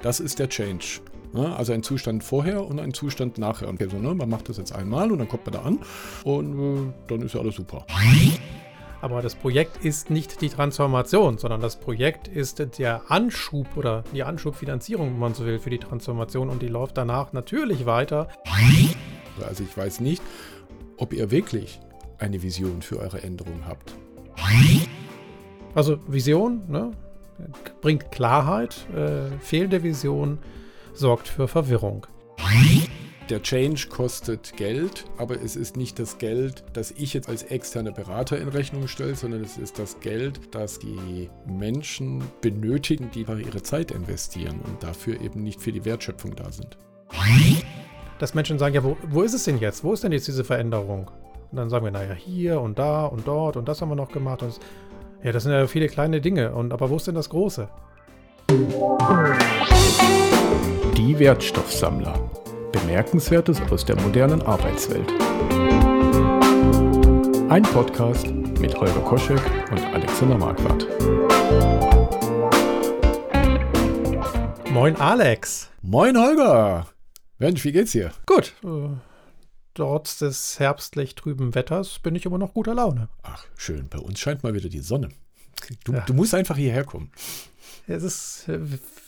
Das ist der Change. Ja, also ein Zustand vorher und ein Zustand nachher. Okay, so, ne, man macht das jetzt einmal und dann kommt man da an und äh, dann ist ja alles super. Aber das Projekt ist nicht die Transformation, sondern das Projekt ist der Anschub oder die Anschubfinanzierung, wenn man so will, für die Transformation und die läuft danach natürlich weiter. Also ich weiß nicht, ob ihr wirklich eine Vision für eure Änderung habt. Also Vision ne, bringt Klarheit, äh, fehlende Vision sorgt für Verwirrung. Der Change kostet Geld, aber es ist nicht das Geld, das ich jetzt als externer Berater in Rechnung stelle, sondern es ist das Geld, das die Menschen benötigen, die ihre Zeit investieren und dafür eben nicht für die Wertschöpfung da sind. Dass Menschen sagen, ja, wo, wo ist es denn jetzt? Wo ist denn jetzt diese Veränderung? Und dann sagen wir, naja, hier und da und dort und das haben wir noch gemacht. Und das, ja, das sind ja viele kleine Dinge. Und aber wo ist denn das Große? Die Wertstoffsammler. Bemerkenswertes aus der modernen Arbeitswelt. Ein Podcast mit Holger Koschek und Alexander Marquardt. Moin Alex. Moin Holger. Mensch, wie geht's dir? Gut. Trotz des herbstlich trüben Wetters bin ich immer noch guter Laune. Ach, schön. Bei uns scheint mal wieder die Sonne. Du, ja. du musst einfach hierher kommen. Es ist, äh,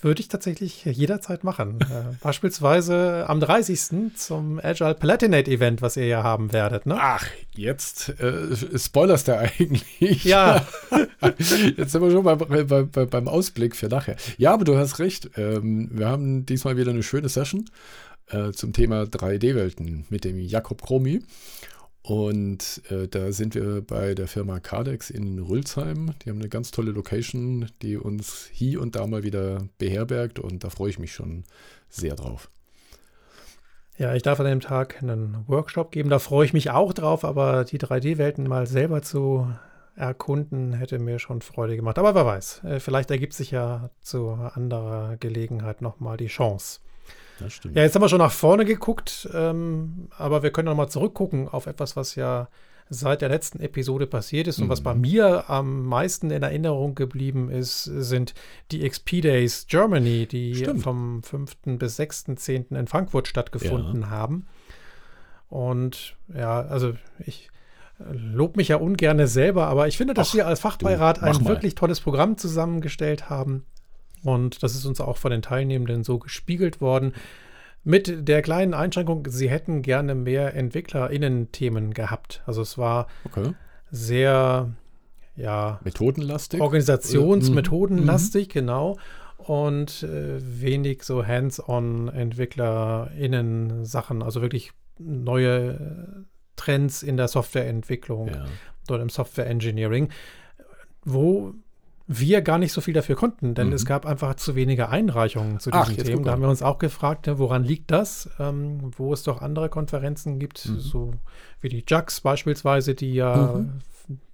würde ich tatsächlich jederzeit machen. äh, beispielsweise am 30. zum Agile Platinate Event, was ihr ja haben werdet. Ne? Ach, jetzt äh, spoilerst du eigentlich. Ja. jetzt sind wir schon bei, bei, bei, beim Ausblick für nachher. Ja, aber du hast recht. Ähm, wir haben diesmal wieder eine schöne Session äh, zum Thema 3D-Welten mit dem Jakob Kromi. Und äh, da sind wir bei der Firma Cardex in Rülsheim. Die haben eine ganz tolle Location, die uns hier und da mal wieder beherbergt und da freue ich mich schon sehr drauf. Ja, ich darf an dem Tag einen Workshop geben, da freue ich mich auch drauf, aber die 3D-Welten mal selber zu erkunden, hätte mir schon Freude gemacht. Aber wer weiß, äh, vielleicht ergibt sich ja zu anderer Gelegenheit nochmal die Chance. Das stimmt. Ja, jetzt haben wir schon nach vorne geguckt, ähm, aber wir können noch mal zurückgucken auf etwas, was ja seit der letzten Episode passiert ist. Und was bei mhm. mir am meisten in Erinnerung geblieben ist, sind die XP Days Germany, die Stimmt. vom 5. bis 6.10. in Frankfurt stattgefunden ja. haben. Und ja, also ich lobe mich ja ungern selber, aber ich finde, dass Ach, wir als Fachbeirat du, ein wirklich tolles Programm zusammengestellt haben. Und das ist uns auch von den Teilnehmenden so gespiegelt worden. Mit der kleinen Einschränkung, sie hätten gerne mehr EntwicklerInnen-Themen gehabt. Also es war okay. sehr, ja. Methodenlastig? Organisationsmethodenlastig, mhm. genau. Und äh, wenig so hands-on EntwicklerInnen-Sachen. Also wirklich neue Trends in der Softwareentwicklung ja. oder im Software Engineering, wo wir gar nicht so viel dafür konnten, denn mhm. es gab einfach zu wenige Einreichungen zu diesen Ach, Themen. Da haben wir uns auch gefragt, ne, woran liegt das, ähm, wo es doch andere Konferenzen gibt, mhm. so wie die JUX beispielsweise, die ja mhm.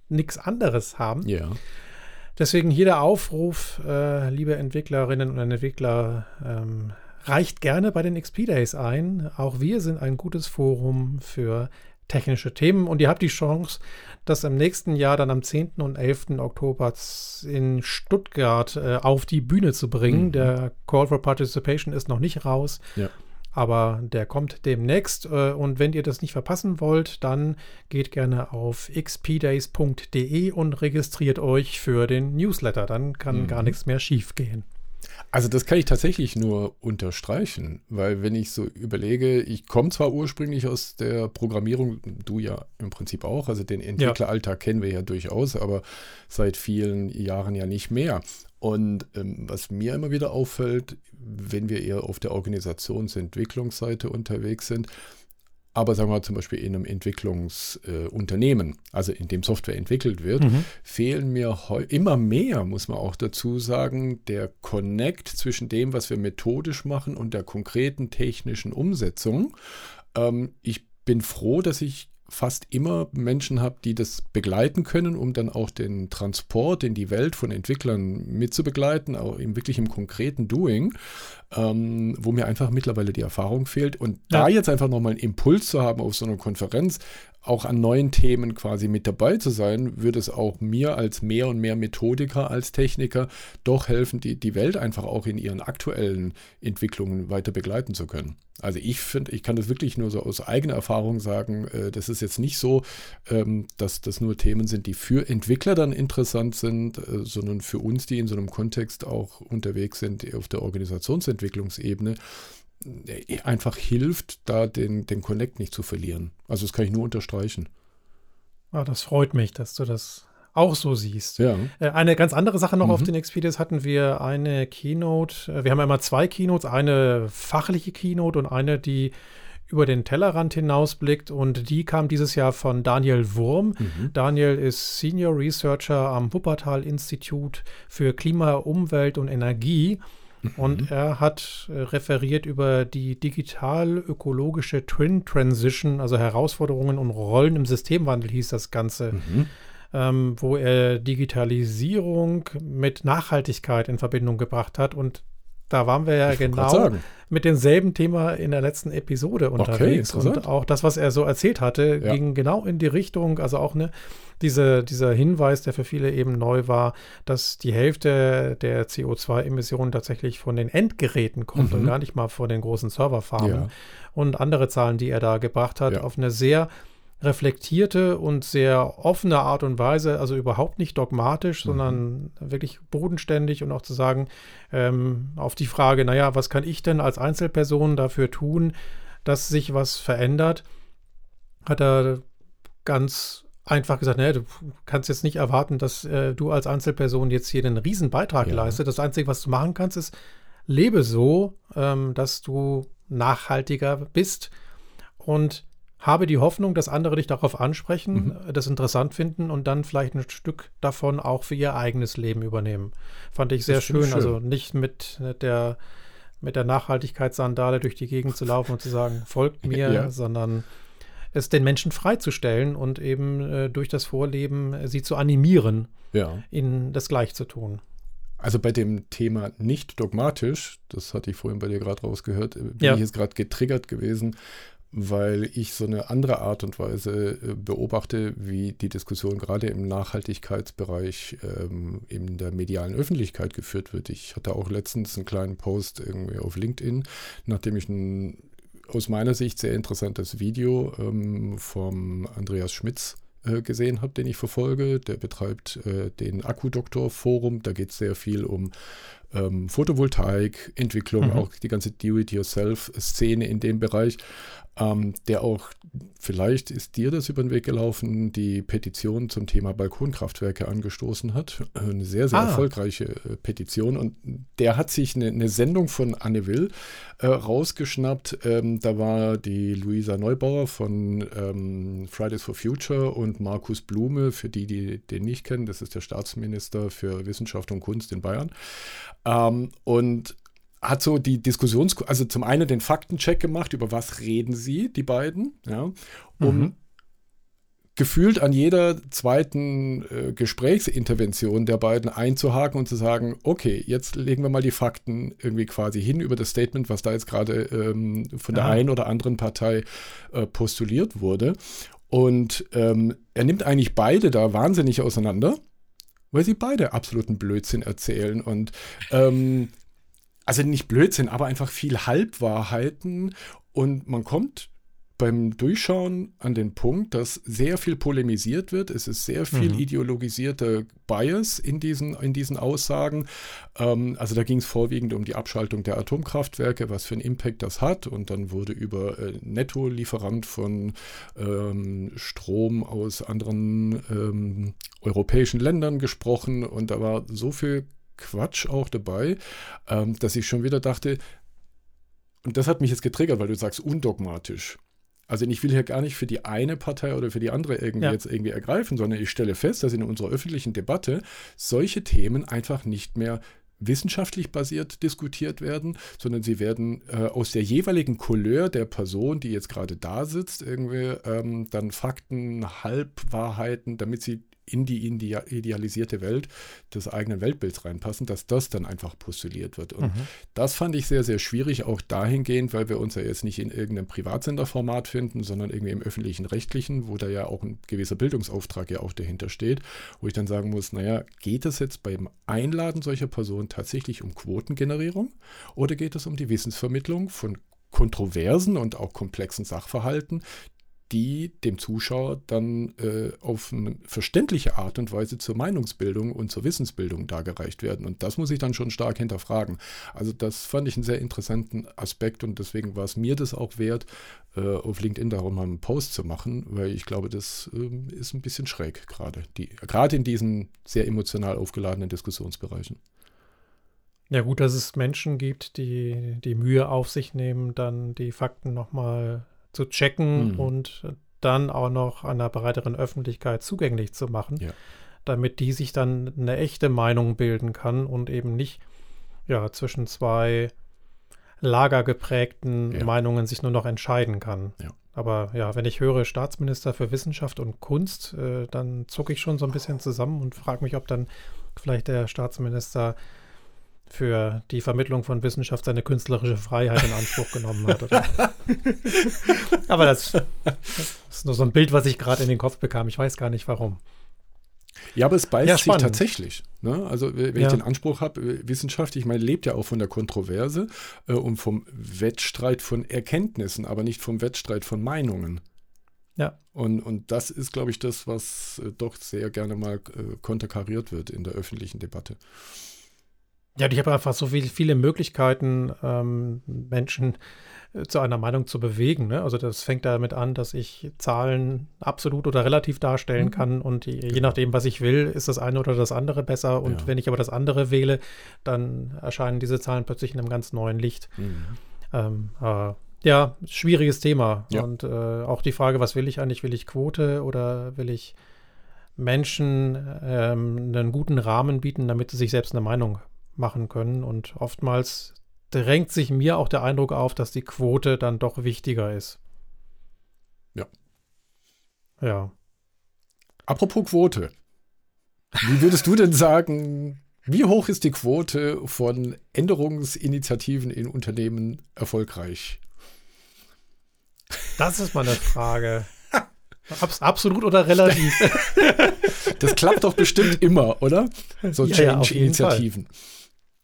nichts anderes haben. Ja. Deswegen hier der Aufruf, äh, liebe Entwicklerinnen und Entwickler, ähm, reicht gerne bei den XP Days ein. Auch wir sind ein gutes Forum für technische Themen und ihr habt die Chance, das im nächsten Jahr dann am 10. und 11. Oktober in Stuttgart äh, auf die Bühne zu bringen. Mhm. Der Call for Participation ist noch nicht raus. Ja. Aber der kommt demnächst. Äh, und wenn ihr das nicht verpassen wollt, dann geht gerne auf xpdays.de und registriert euch für den Newsletter. Dann kann mhm. gar nichts mehr schief gehen. Also das kann ich tatsächlich nur unterstreichen, weil wenn ich so überlege, ich komme zwar ursprünglich aus der Programmierung, du ja im Prinzip auch, also den Entwickleralltag kennen wir ja durchaus, aber seit vielen Jahren ja nicht mehr. Und ähm, was mir immer wieder auffällt, wenn wir eher auf der Organisationsentwicklungsseite unterwegs sind, aber sagen wir mal zum Beispiel in einem Entwicklungsunternehmen, äh, also in dem Software entwickelt wird, mhm. fehlen mir immer mehr, muss man auch dazu sagen, der Connect zwischen dem, was wir methodisch machen und der konkreten technischen Umsetzung. Ähm, ich bin froh, dass ich fast immer Menschen habe, die das begleiten können, um dann auch den Transport in die Welt von Entwicklern mitzubegleiten, auch im, wirklich im konkreten Doing. ähm, wo mir einfach mittlerweile die Erfahrung fehlt. Und ja. da jetzt einfach nochmal einen Impuls zu haben auf so einer Konferenz, auch an neuen Themen quasi mit dabei zu sein, würde es auch mir als mehr und mehr Methodiker, als Techniker doch helfen, die, die Welt einfach auch in ihren aktuellen Entwicklungen weiter begleiten zu können. Also ich finde, ich kann das wirklich nur so aus eigener Erfahrung sagen, äh, das ist jetzt nicht so, ähm, dass das nur Themen sind, die für Entwickler dann interessant sind, äh, sondern für uns, die in so einem Kontext auch unterwegs sind auf der Organisationsentwicklungsebene, einfach hilft, da den, den Connect nicht zu verlieren. Also das kann ich nur unterstreichen. Ah, das freut mich, dass du das auch so siehst. Ja. Äh, eine ganz andere Sache noch mhm. auf den Expedies hatten wir eine Keynote. Äh, wir haben einmal zwei Keynotes, eine fachliche Keynote und eine, die über den Tellerrand hinausblickt und die kam dieses Jahr von Daniel Wurm. Mhm. Daniel ist Senior Researcher am Wuppertal Institut für Klima, Umwelt und Energie und mhm. er hat äh, referiert über die digital-ökologische Twin Transition, also Herausforderungen und Rollen im Systemwandel hieß das Ganze, mhm. ähm, wo er Digitalisierung mit Nachhaltigkeit in Verbindung gebracht hat. Und da waren wir ja ich genau mit demselben Thema in der letzten Episode unterwegs. Okay, und auch das, was er so erzählt hatte, ja. ging genau in die Richtung, also auch eine diese, dieser Hinweis, der für viele eben neu war, dass die Hälfte der CO2-Emissionen tatsächlich von den Endgeräten kommt mhm. und gar nicht mal von den großen Serverfarmen. Ja. Und andere Zahlen, die er da gebracht hat, ja. auf eine sehr reflektierte und sehr offene Art und Weise, also überhaupt nicht dogmatisch, mhm. sondern wirklich bodenständig und auch zu sagen, ähm, auf die Frage, naja, was kann ich denn als Einzelperson dafür tun, dass sich was verändert, hat er ganz einfach gesagt, naja, du kannst jetzt nicht erwarten, dass äh, du als Einzelperson jetzt hier einen Riesenbeitrag ja. leistest. Das Einzige, was du machen kannst, ist, lebe so, ähm, dass du nachhaltiger bist und habe die Hoffnung, dass andere dich darauf ansprechen, mhm. das interessant finden und dann vielleicht ein Stück davon auch für ihr eigenes Leben übernehmen. Fand ich sehr schön. schön. Also nicht mit der mit der Nachhaltigkeitssandale durch die Gegend zu laufen und zu sagen, folgt mir, ja. sondern es den Menschen freizustellen und eben äh, durch das Vorleben äh, sie zu animieren, ja. ihnen das gleich zu tun. Also bei dem Thema nicht dogmatisch, das hatte ich vorhin bei dir gerade rausgehört, äh, bin ja. ich jetzt gerade getriggert gewesen, weil ich so eine andere Art und Weise äh, beobachte, wie die Diskussion gerade im Nachhaltigkeitsbereich ähm, in der medialen Öffentlichkeit geführt wird. Ich hatte auch letztens einen kleinen Post irgendwie auf LinkedIn, nachdem ich einen aus meiner Sicht sehr interessantes Video ähm, vom Andreas Schmitz äh, gesehen habe, den ich verfolge. Der betreibt äh, den Akkudoktor-Forum. Da geht es sehr viel um ähm, Photovoltaik, Entwicklung, mhm. auch die ganze Do-it-yourself-Szene in dem Bereich ähm, der auch, vielleicht ist dir das über den Weg gelaufen, die Petition zum Thema Balkonkraftwerke angestoßen hat. Eine sehr, sehr ah. erfolgreiche äh, Petition. Und der hat sich eine, eine Sendung von Anne Will äh, rausgeschnappt. Ähm, da war die Luisa Neubauer von ähm, Fridays for Future und Markus Blume, für die, die den nicht kennen, das ist der Staatsminister für Wissenschaft und Kunst in Bayern. Ähm, und hat so die Diskussions, also zum einen den Faktencheck gemacht, über was reden sie, die beiden, ja, um mhm. gefühlt an jeder zweiten äh, Gesprächsintervention der beiden einzuhaken und zu sagen, okay, jetzt legen wir mal die Fakten irgendwie quasi hin über das Statement, was da jetzt gerade ähm, von der ja. einen oder anderen Partei äh, postuliert wurde. Und ähm, er nimmt eigentlich beide da wahnsinnig auseinander weil sie beide absoluten Blödsinn erzählen. Und ähm, also nicht Blödsinn, aber einfach viel Halbwahrheiten und man kommt beim Durchschauen an den Punkt, dass sehr viel polemisiert wird. Es ist sehr viel mhm. ideologisierter Bias in diesen, in diesen Aussagen. Ähm, also da ging es vorwiegend um die Abschaltung der Atomkraftwerke, was für einen Impact das hat. Und dann wurde über äh, Netto-Lieferant von ähm, Strom aus anderen ähm, europäischen Ländern gesprochen. Und da war so viel Quatsch auch dabei, ähm, dass ich schon wieder dachte, und das hat mich jetzt getriggert, weil du sagst undogmatisch. Also ich will hier gar nicht für die eine Partei oder für die andere irgendwie ja. jetzt irgendwie ergreifen, sondern ich stelle fest, dass in unserer öffentlichen Debatte solche Themen einfach nicht mehr wissenschaftlich basiert diskutiert werden, sondern sie werden äh, aus der jeweiligen Couleur der Person, die jetzt gerade da sitzt, irgendwie ähm, dann Fakten, Halbwahrheiten, damit sie in die idealisierte Welt des eigenen Weltbilds reinpassen, dass das dann einfach postuliert wird. Und mhm. das fand ich sehr, sehr schwierig, auch dahingehend, weil wir uns ja jetzt nicht in irgendeinem Privatsenderformat finden, sondern irgendwie im öffentlichen Rechtlichen, wo da ja auch ein gewisser Bildungsauftrag ja auch dahinter steht, wo ich dann sagen muss, naja, geht es jetzt beim Einladen solcher Personen tatsächlich um Quotengenerierung oder geht es um die Wissensvermittlung von kontroversen und auch komplexen Sachverhalten, die dem Zuschauer dann äh, auf eine verständliche Art und Weise zur Meinungsbildung und zur Wissensbildung dargereicht werden. Und das muss ich dann schon stark hinterfragen. Also das fand ich einen sehr interessanten Aspekt und deswegen war es mir das auch wert, äh, auf LinkedIn darum mal einen Post zu machen, weil ich glaube, das äh, ist ein bisschen schräg gerade, gerade in diesen sehr emotional aufgeladenen Diskussionsbereichen. Ja, gut, dass es Menschen gibt, die die Mühe auf sich nehmen, dann die Fakten nochmal zu checken mhm. und dann auch noch einer breiteren Öffentlichkeit zugänglich zu machen, ja. damit die sich dann eine echte Meinung bilden kann und eben nicht ja, zwischen zwei lagergeprägten ja. Meinungen sich nur noch entscheiden kann. Ja. Aber ja, wenn ich höre Staatsminister für Wissenschaft und Kunst, äh, dann zucke ich schon so ein bisschen zusammen und frage mich, ob dann vielleicht der Staatsminister für die Vermittlung von Wissenschaft seine künstlerische Freiheit in Anspruch genommen hat. Aber das, das, ist nur so ein Bild, was ich gerade in den Kopf bekam. Ich weiß gar nicht warum. Ja, aber es beißt ja, sich tatsächlich. Ne? Also wenn ja. ich den Anspruch habe, äh, Wissenschaft, ich meine, lebt ja auch von der Kontroverse äh, und vom Wettstreit von Erkenntnissen, aber nicht vom Wettstreit von Meinungen. Ja. Und, und das ist, glaube ich, das, was äh, doch sehr gerne mal äh, konterkariert wird in der öffentlichen Debatte. Ja, ich habe einfach so viel, viele Möglichkeiten, ähm, Menschen äh, zu einer Meinung zu bewegen. Ne? Also das fängt damit an, dass ich Zahlen absolut oder relativ darstellen mhm. kann und je, je, nachdem, was ich will, ist das eine oder das andere besser. Und ja. wenn ich aber das andere wähle, dann erscheinen diese Zahlen plötzlich in einem ganz neuen Licht. Mhm. Ähm, äh, ja, schwieriges Thema. Ja. Und äh, auch die Frage, was will ich eigentlich? Will ich Quote oder will ich Menschen ähm, einen guten Rahmen bieten, damit sie sich selbst eine Meinung machen können. Und oftmals drängt sich mir auch der Eindruck auf, dass die Quote dann doch wichtiger ist. Ja. Ja. Apropos Quote. Wie würdest du denn sagen, wie hoch ist die Quote von Änderungsinitiativen in Unternehmen erfolgreich? Das ist mal eine Frage. Abs absolut oder relativ? Das klappt doch bestimmt immer, oder? So Change-Initiativen. Ja,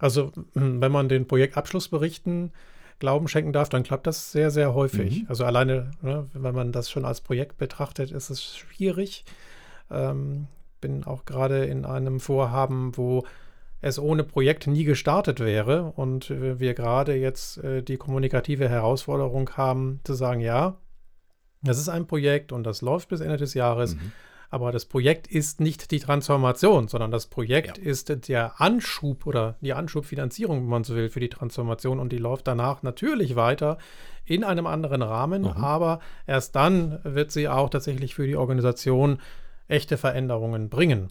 also, hm, wenn man den Projektabschlussberichten Glauben schenken darf, dann klappt das sehr, sehr häufig. Mhm. Also alleine, ne, wenn man das schon als Projekt betrachtet, ist es schwierig. Ähm, bin auch gerade in einem Vorhaben, wo es ohne Projekt nie gestartet wäre und wir gerade jetzt äh, die kommunikative Herausforderung haben, zu sagen, ja, das ist ein Projekt und das läuft bis Ende des Jahres. Mhm. Aber das Projekt ist nicht die Transformation, sondern das Projekt ja. ist der Anschub oder die Anschubfinanzierung, wenn man so will, für die Transformation und die läuft danach natürlich weiter in einem anderen Rahmen, mhm. aber erst dann wird sie auch tatsächlich für die Organisation echte Veränderungen bringen.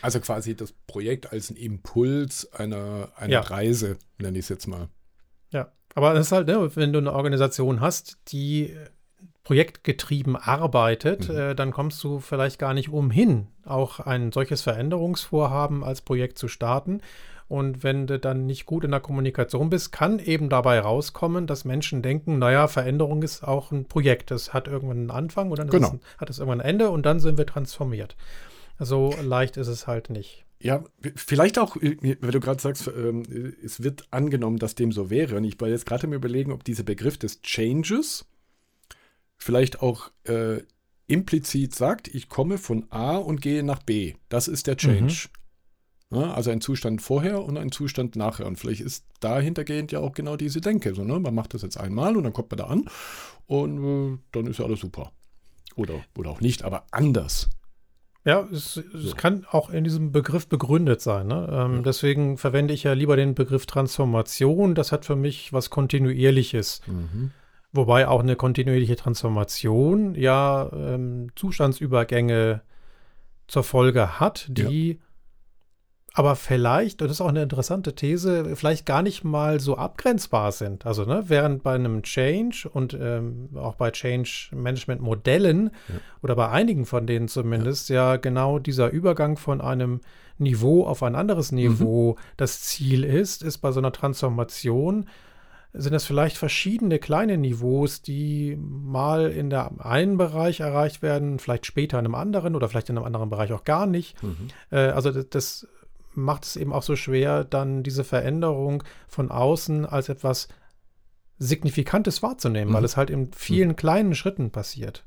Also quasi das Projekt als ein Impuls einer, einer ja. Reise, nenne ich es jetzt mal. Ja, aber das ist halt, ne, wenn du eine Organisation hast, die projektgetrieben arbeitet, mhm. äh, dann kommst du vielleicht gar nicht umhin, auch ein solches Veränderungsvorhaben als Projekt zu starten. Und wenn du dann nicht gut in der Kommunikation bist, kann eben dabei rauskommen, dass Menschen denken, naja, Veränderung ist auch ein Projekt. Das hat irgendwann einen Anfang und dann genau. ein, hat es irgendwann ein Ende und dann sind wir transformiert. So leicht ist es halt nicht. Ja, vielleicht auch, äh, weil du gerade sagst, ähm, es wird angenommen, dass dem so wäre. Und ich war jetzt gerade im Überlegen, ob dieser Begriff des Changes, vielleicht auch äh, implizit sagt, ich komme von A und gehe nach B. Das ist der Change. Mhm. Ja, also ein Zustand vorher und ein Zustand nachher. Und vielleicht ist dahintergehend ja auch genau diese Denke. So, ne? Man macht das jetzt einmal und dann kommt man da an und äh, dann ist ja alles super. Oder, oder auch nicht, aber anders. Ja, es, es so. kann auch in diesem Begriff begründet sein. Ne? Ähm, ja. Deswegen verwende ich ja lieber den Begriff Transformation. Das hat für mich was Kontinuierliches. Mhm. Wobei auch eine kontinuierliche Transformation ja ähm, Zustandsübergänge zur Folge hat, die ja. aber vielleicht, und das ist auch eine interessante These, vielleicht gar nicht mal so abgrenzbar sind. Also ne, während bei einem Change und ähm, auch bei Change Management Modellen ja. oder bei einigen von denen zumindest ja. ja. genau dieser Übergang von einem Niveau auf ein anderes mhm. Niveau mhm. das Ziel ist, ist bei so einer Transformation sind das vielleicht verschiedene kleine Niveaus, die mal in der einen Bereich erreicht werden, vielleicht später in einem anderen oder vielleicht in einem anderen Bereich auch gar nicht. Mhm. Äh, also das, das macht es eben auch so schwer, dann diese Veränderung von außen als etwas Signifikantes wahrzunehmen, mhm. weil es halt in vielen mhm. kleinen Schritten passiert.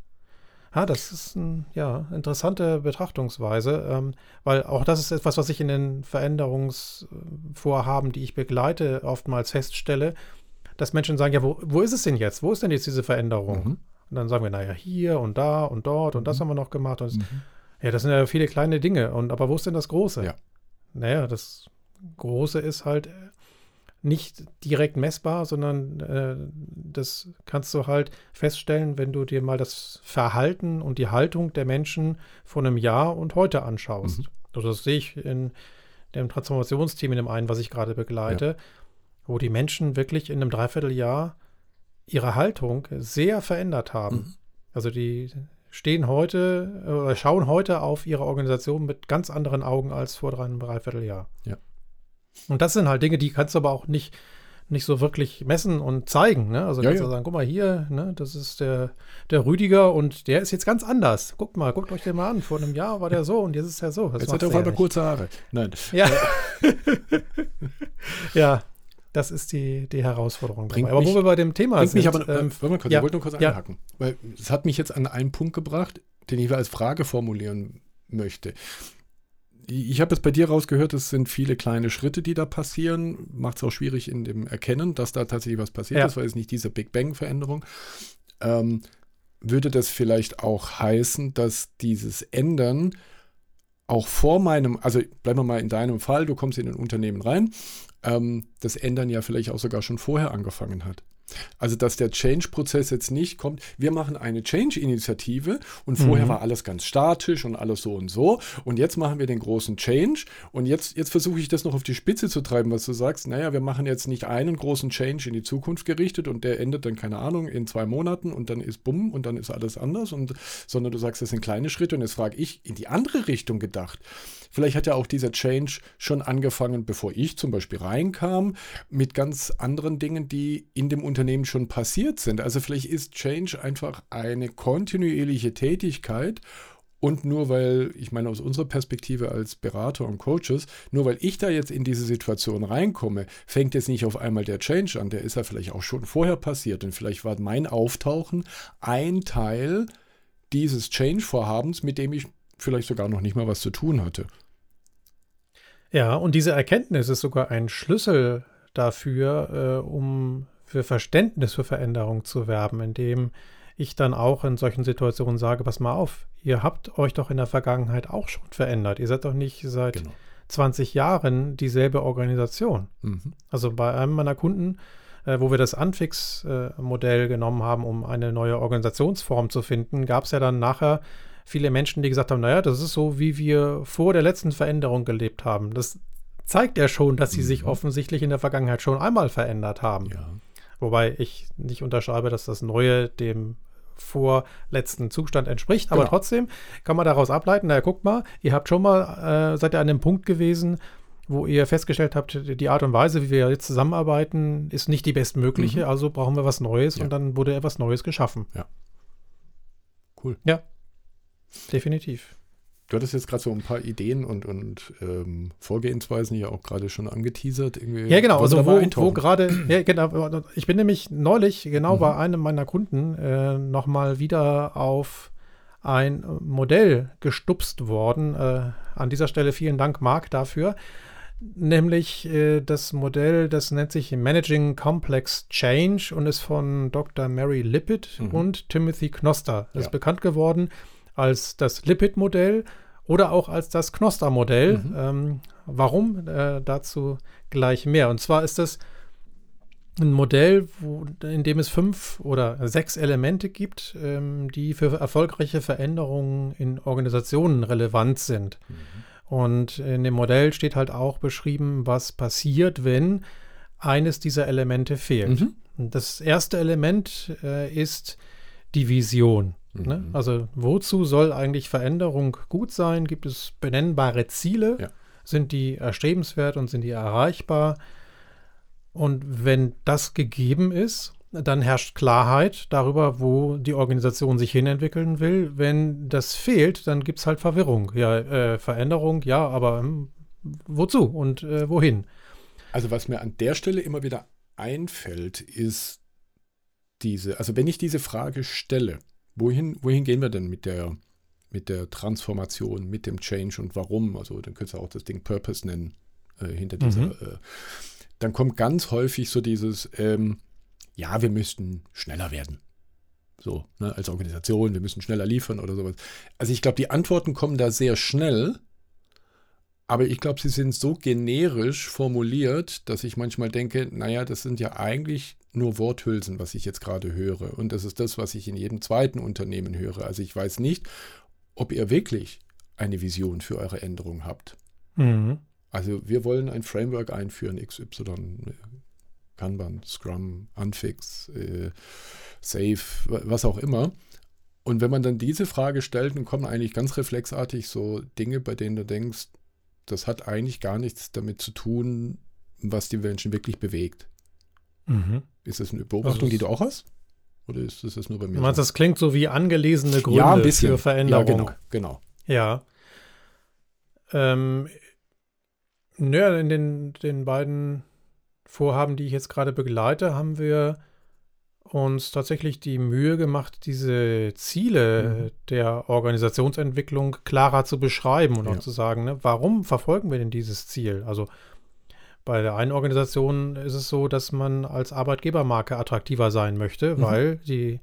Ja, das ist eine ja, interessante Betrachtungsweise, ähm, weil auch das ist etwas, was ich in den Veränderungsvorhaben, die ich begleite, oftmals feststelle, dass Menschen sagen, ja, wo, wo ist es denn jetzt? Wo ist denn jetzt diese Veränderung? Mhm. Und dann sagen wir, naja, hier und da und dort und das mhm. haben wir noch gemacht. Und mhm. Ja, das sind ja viele kleine Dinge. Und aber wo ist denn das Große? Ja. Naja, das Große ist halt nicht direkt messbar, sondern äh, das kannst du halt feststellen, wenn du dir mal das Verhalten und die Haltung der Menschen vor einem Jahr und heute anschaust. Mhm. Also das sehe ich in dem Transformationsteam, in dem einen, was ich gerade begleite, ja. Wo die Menschen wirklich in einem Dreivierteljahr ihre Haltung sehr verändert haben. Mhm. Also die stehen heute oder schauen heute auf ihre Organisation mit ganz anderen Augen als vor einem Dreivierteljahr. Ja. Und das sind halt Dinge, die kannst du aber auch nicht, nicht so wirklich messen und zeigen. Ne? Also ja, kannst ja. du sagen, guck mal hier, ne, das ist der, der Rüdiger und der ist jetzt ganz anders. Guckt mal, guckt euch den mal an. Vor einem Jahr war der so und jetzt ist er so. Das jetzt hat er auf einmal kurze Haare. Nein. Ja. ja, das ist die, die Herausforderung. Bringt aber mich, wo wir bei dem Thema sind. Mich aber, ähm, kurz, ja, ich wollte nur kurz ja. einhaken. Weil es hat mich jetzt an einen Punkt gebracht, den ich als Frage formulieren möchte. Ich habe jetzt bei dir rausgehört, es sind viele kleine Schritte, die da passieren. Macht es auch schwierig in dem Erkennen, dass da tatsächlich was passiert ja. ist, weil es nicht diese Big Bang-Veränderung. Ähm, würde das vielleicht auch heißen, dass dieses Ändern auch vor meinem, also bleiben wir mal in deinem Fall, du kommst in ein Unternehmen rein ähm, das Ändern ja vielleicht auch sogar schon vorher angefangen hat. Also, dass der Change-Prozess jetzt nicht kommt, wir machen eine Change-Initiative und vorher mhm. war alles ganz statisch und alles so und so und jetzt machen wir den großen Change und jetzt, jetzt versuche ich das noch auf die Spitze zu treiben, was du sagst, naja, wir machen jetzt nicht einen großen Change in die Zukunft gerichtet und der endet dann, keine Ahnung, in zwei Monaten und dann ist bumm und dann ist alles anders und, sondern du sagst, das sind kleine Schritte und jetzt frage ich, in die andere Richtung gedacht. Vielleicht hat ja auch dieser Change schon angefangen, bevor ich zum Beispiel reinkam, mit ganz anderen Dingen, die in dem Unternehmen schon passiert sind. Also vielleicht ist Change einfach eine kontinuierliche Tätigkeit und nur weil, ich meine aus unserer Perspektive als Berater und Coaches, nur weil ich da jetzt in diese Situation reinkomme, fängt jetzt nicht auf einmal der Change an. Der ist ja vielleicht auch schon vorher passiert. Und vielleicht war mein Auftauchen ein Teil dieses Change-Vorhabens, mit dem ich vielleicht sogar noch nicht mal was zu tun hatte. Ja, und diese Erkenntnis ist sogar ein Schlüssel dafür, äh, um für Verständnis für Veränderung zu werben, indem ich dann auch in solchen Situationen sage, pass mal auf, ihr habt euch doch in der Vergangenheit auch schon verändert. Ihr seid doch nicht seit genau. 20 Jahren dieselbe Organisation. Mhm. Also bei einem meiner Kunden, äh, wo wir das Anfix-Modell äh, genommen haben, um eine neue Organisationsform zu finden, gab es ja dann nachher viele Menschen, die gesagt haben, naja, das ist so, wie wir vor der letzten Veränderung gelebt haben. Das zeigt ja schon, dass sie mhm. sich offensichtlich in der Vergangenheit schon einmal verändert haben. Ja. Wobei ich nicht unterschreibe, dass das Neue dem vorletzten Zustand entspricht. Aber genau. trotzdem kann man daraus ableiten, naja, guckt mal, ihr habt schon mal, äh, seid ihr an dem Punkt gewesen, wo ihr festgestellt habt, die Art und Weise, wie wir jetzt zusammenarbeiten, ist nicht die bestmögliche, mhm. also brauchen wir was Neues ja. und dann wurde etwas Neues geschaffen. Ja. Cool. Ja. Definitiv. Du hattest jetzt gerade so ein paar Ideen und, und ähm, Vorgehensweisen ja auch gerade schon angeteasert. Irgendwie ja, genau. Also, wo, wo gerade, ja, genau. Ich bin nämlich neulich genau mhm. bei einem meiner Kunden äh, nochmal wieder auf ein Modell gestupst worden. Äh, an dieser Stelle vielen Dank, Marc, dafür. Nämlich äh, das Modell, das nennt sich Managing Complex Change und ist von Dr. Mary Lippitt mhm. und Timothy Knoster. Das ja. ist bekannt geworden als das Lipid-Modell oder auch als das Knoster-Modell. Mhm. Ähm, warum? Äh, dazu gleich mehr. Und zwar ist das ein Modell, wo, in dem es fünf oder sechs Elemente gibt, ähm, die für erfolgreiche Veränderungen in Organisationen relevant sind. Mhm. Und in dem Modell steht halt auch beschrieben, was passiert, wenn eines dieser Elemente fehlt. Mhm. Das erste Element äh, ist die Vision. Ne? Mhm. Also wozu soll eigentlich Veränderung gut sein? Gibt es benennbare Ziele? Ja. Sind die erstrebenswert und sind die erreichbar? Und wenn das gegeben ist, dann herrscht Klarheit darüber, wo die Organisation sich hinentwickeln will. Wenn das fehlt, dann gibt es halt Verwirrung. Ja, äh, Veränderung, ja, aber hm, wozu und äh, wohin? Also was mir an der Stelle immer wieder einfällt, ist diese, also wenn ich diese Frage stelle, wohin, wohin gehen wir denn mit der, mit der Transformation, mit dem Change und warum? Also dann könntest du auch das Ding Purpose nennen äh, hinter dieser. Mhm. Äh, dann kommt ganz häufig so dieses, ähm, ja, wir müssten schneller werden. So, ne, als Organisation, wir müssen schneller liefern oder sowas. Also ich glaube, die Antworten kommen da sehr schnell, aber ich glaube, sie sind so generisch formuliert, dass ich manchmal denke, naja, das sind ja eigentlich nur Worthülsen, was ich jetzt gerade höre. Und das ist das, was ich in jedem zweiten Unternehmen höre. Also ich weiß nicht, ob ihr wirklich eine Vision für eure Änderung habt. Mhm. Also wir wollen ein Framework einführen, XY, Kanban, Scrum, Unfix, äh, Safe, was auch immer. Und wenn man dann diese Frage stellt, dann kommen eigentlich ganz reflexartig so Dinge, bei denen du denkst, das hat eigentlich gar nichts damit zu tun, was die Menschen wirklich bewegt. Mhm. Ist das eine Beobachtung, also die du auch hast? Oder ist das, das nur bei mir? Meinst, so? das klingt so wie angelesene Gründe ja, ein bisschen. für Veränderung. Ja, genau. genau. Ja. Ähm, naja, in den, den beiden Vorhaben, die ich jetzt gerade begleite, haben wir uns tatsächlich die Mühe gemacht, diese Ziele mhm. der Organisationsentwicklung klarer zu beschreiben und ja. auch zu sagen, ne, warum verfolgen wir denn dieses Ziel? Also bei der einen Organisation ist es so, dass man als Arbeitgebermarke attraktiver sein möchte, mhm. weil die,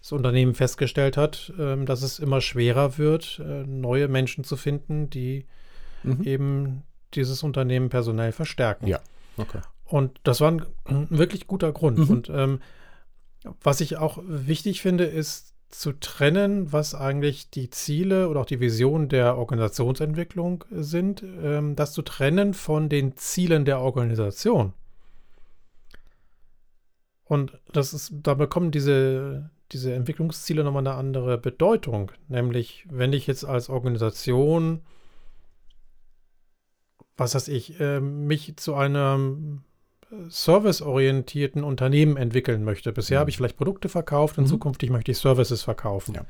das Unternehmen festgestellt hat, ähm, dass es immer schwerer wird, äh, neue Menschen zu finden, die mhm. eben dieses Unternehmen personell verstärken. Ja, okay. Und das war ein, ein wirklich guter Grund. Mhm. Und ähm, was ich auch wichtig finde, ist zu trennen, was eigentlich die Ziele oder auch die Vision der Organisationsentwicklung sind, ähm, das zu trennen von den Zielen der Organisation. Und das ist, da bekommen diese, diese Entwicklungsziele nochmal eine andere Bedeutung. Nämlich, wenn ich jetzt als Organisation, was weiß ich, äh, mich zu einem serviceorientierten Unternehmen entwickeln möchte. Bisher mhm. habe ich vielleicht Produkte verkauft, in mhm. Zukunft möchte ich Services verkaufen. Ja.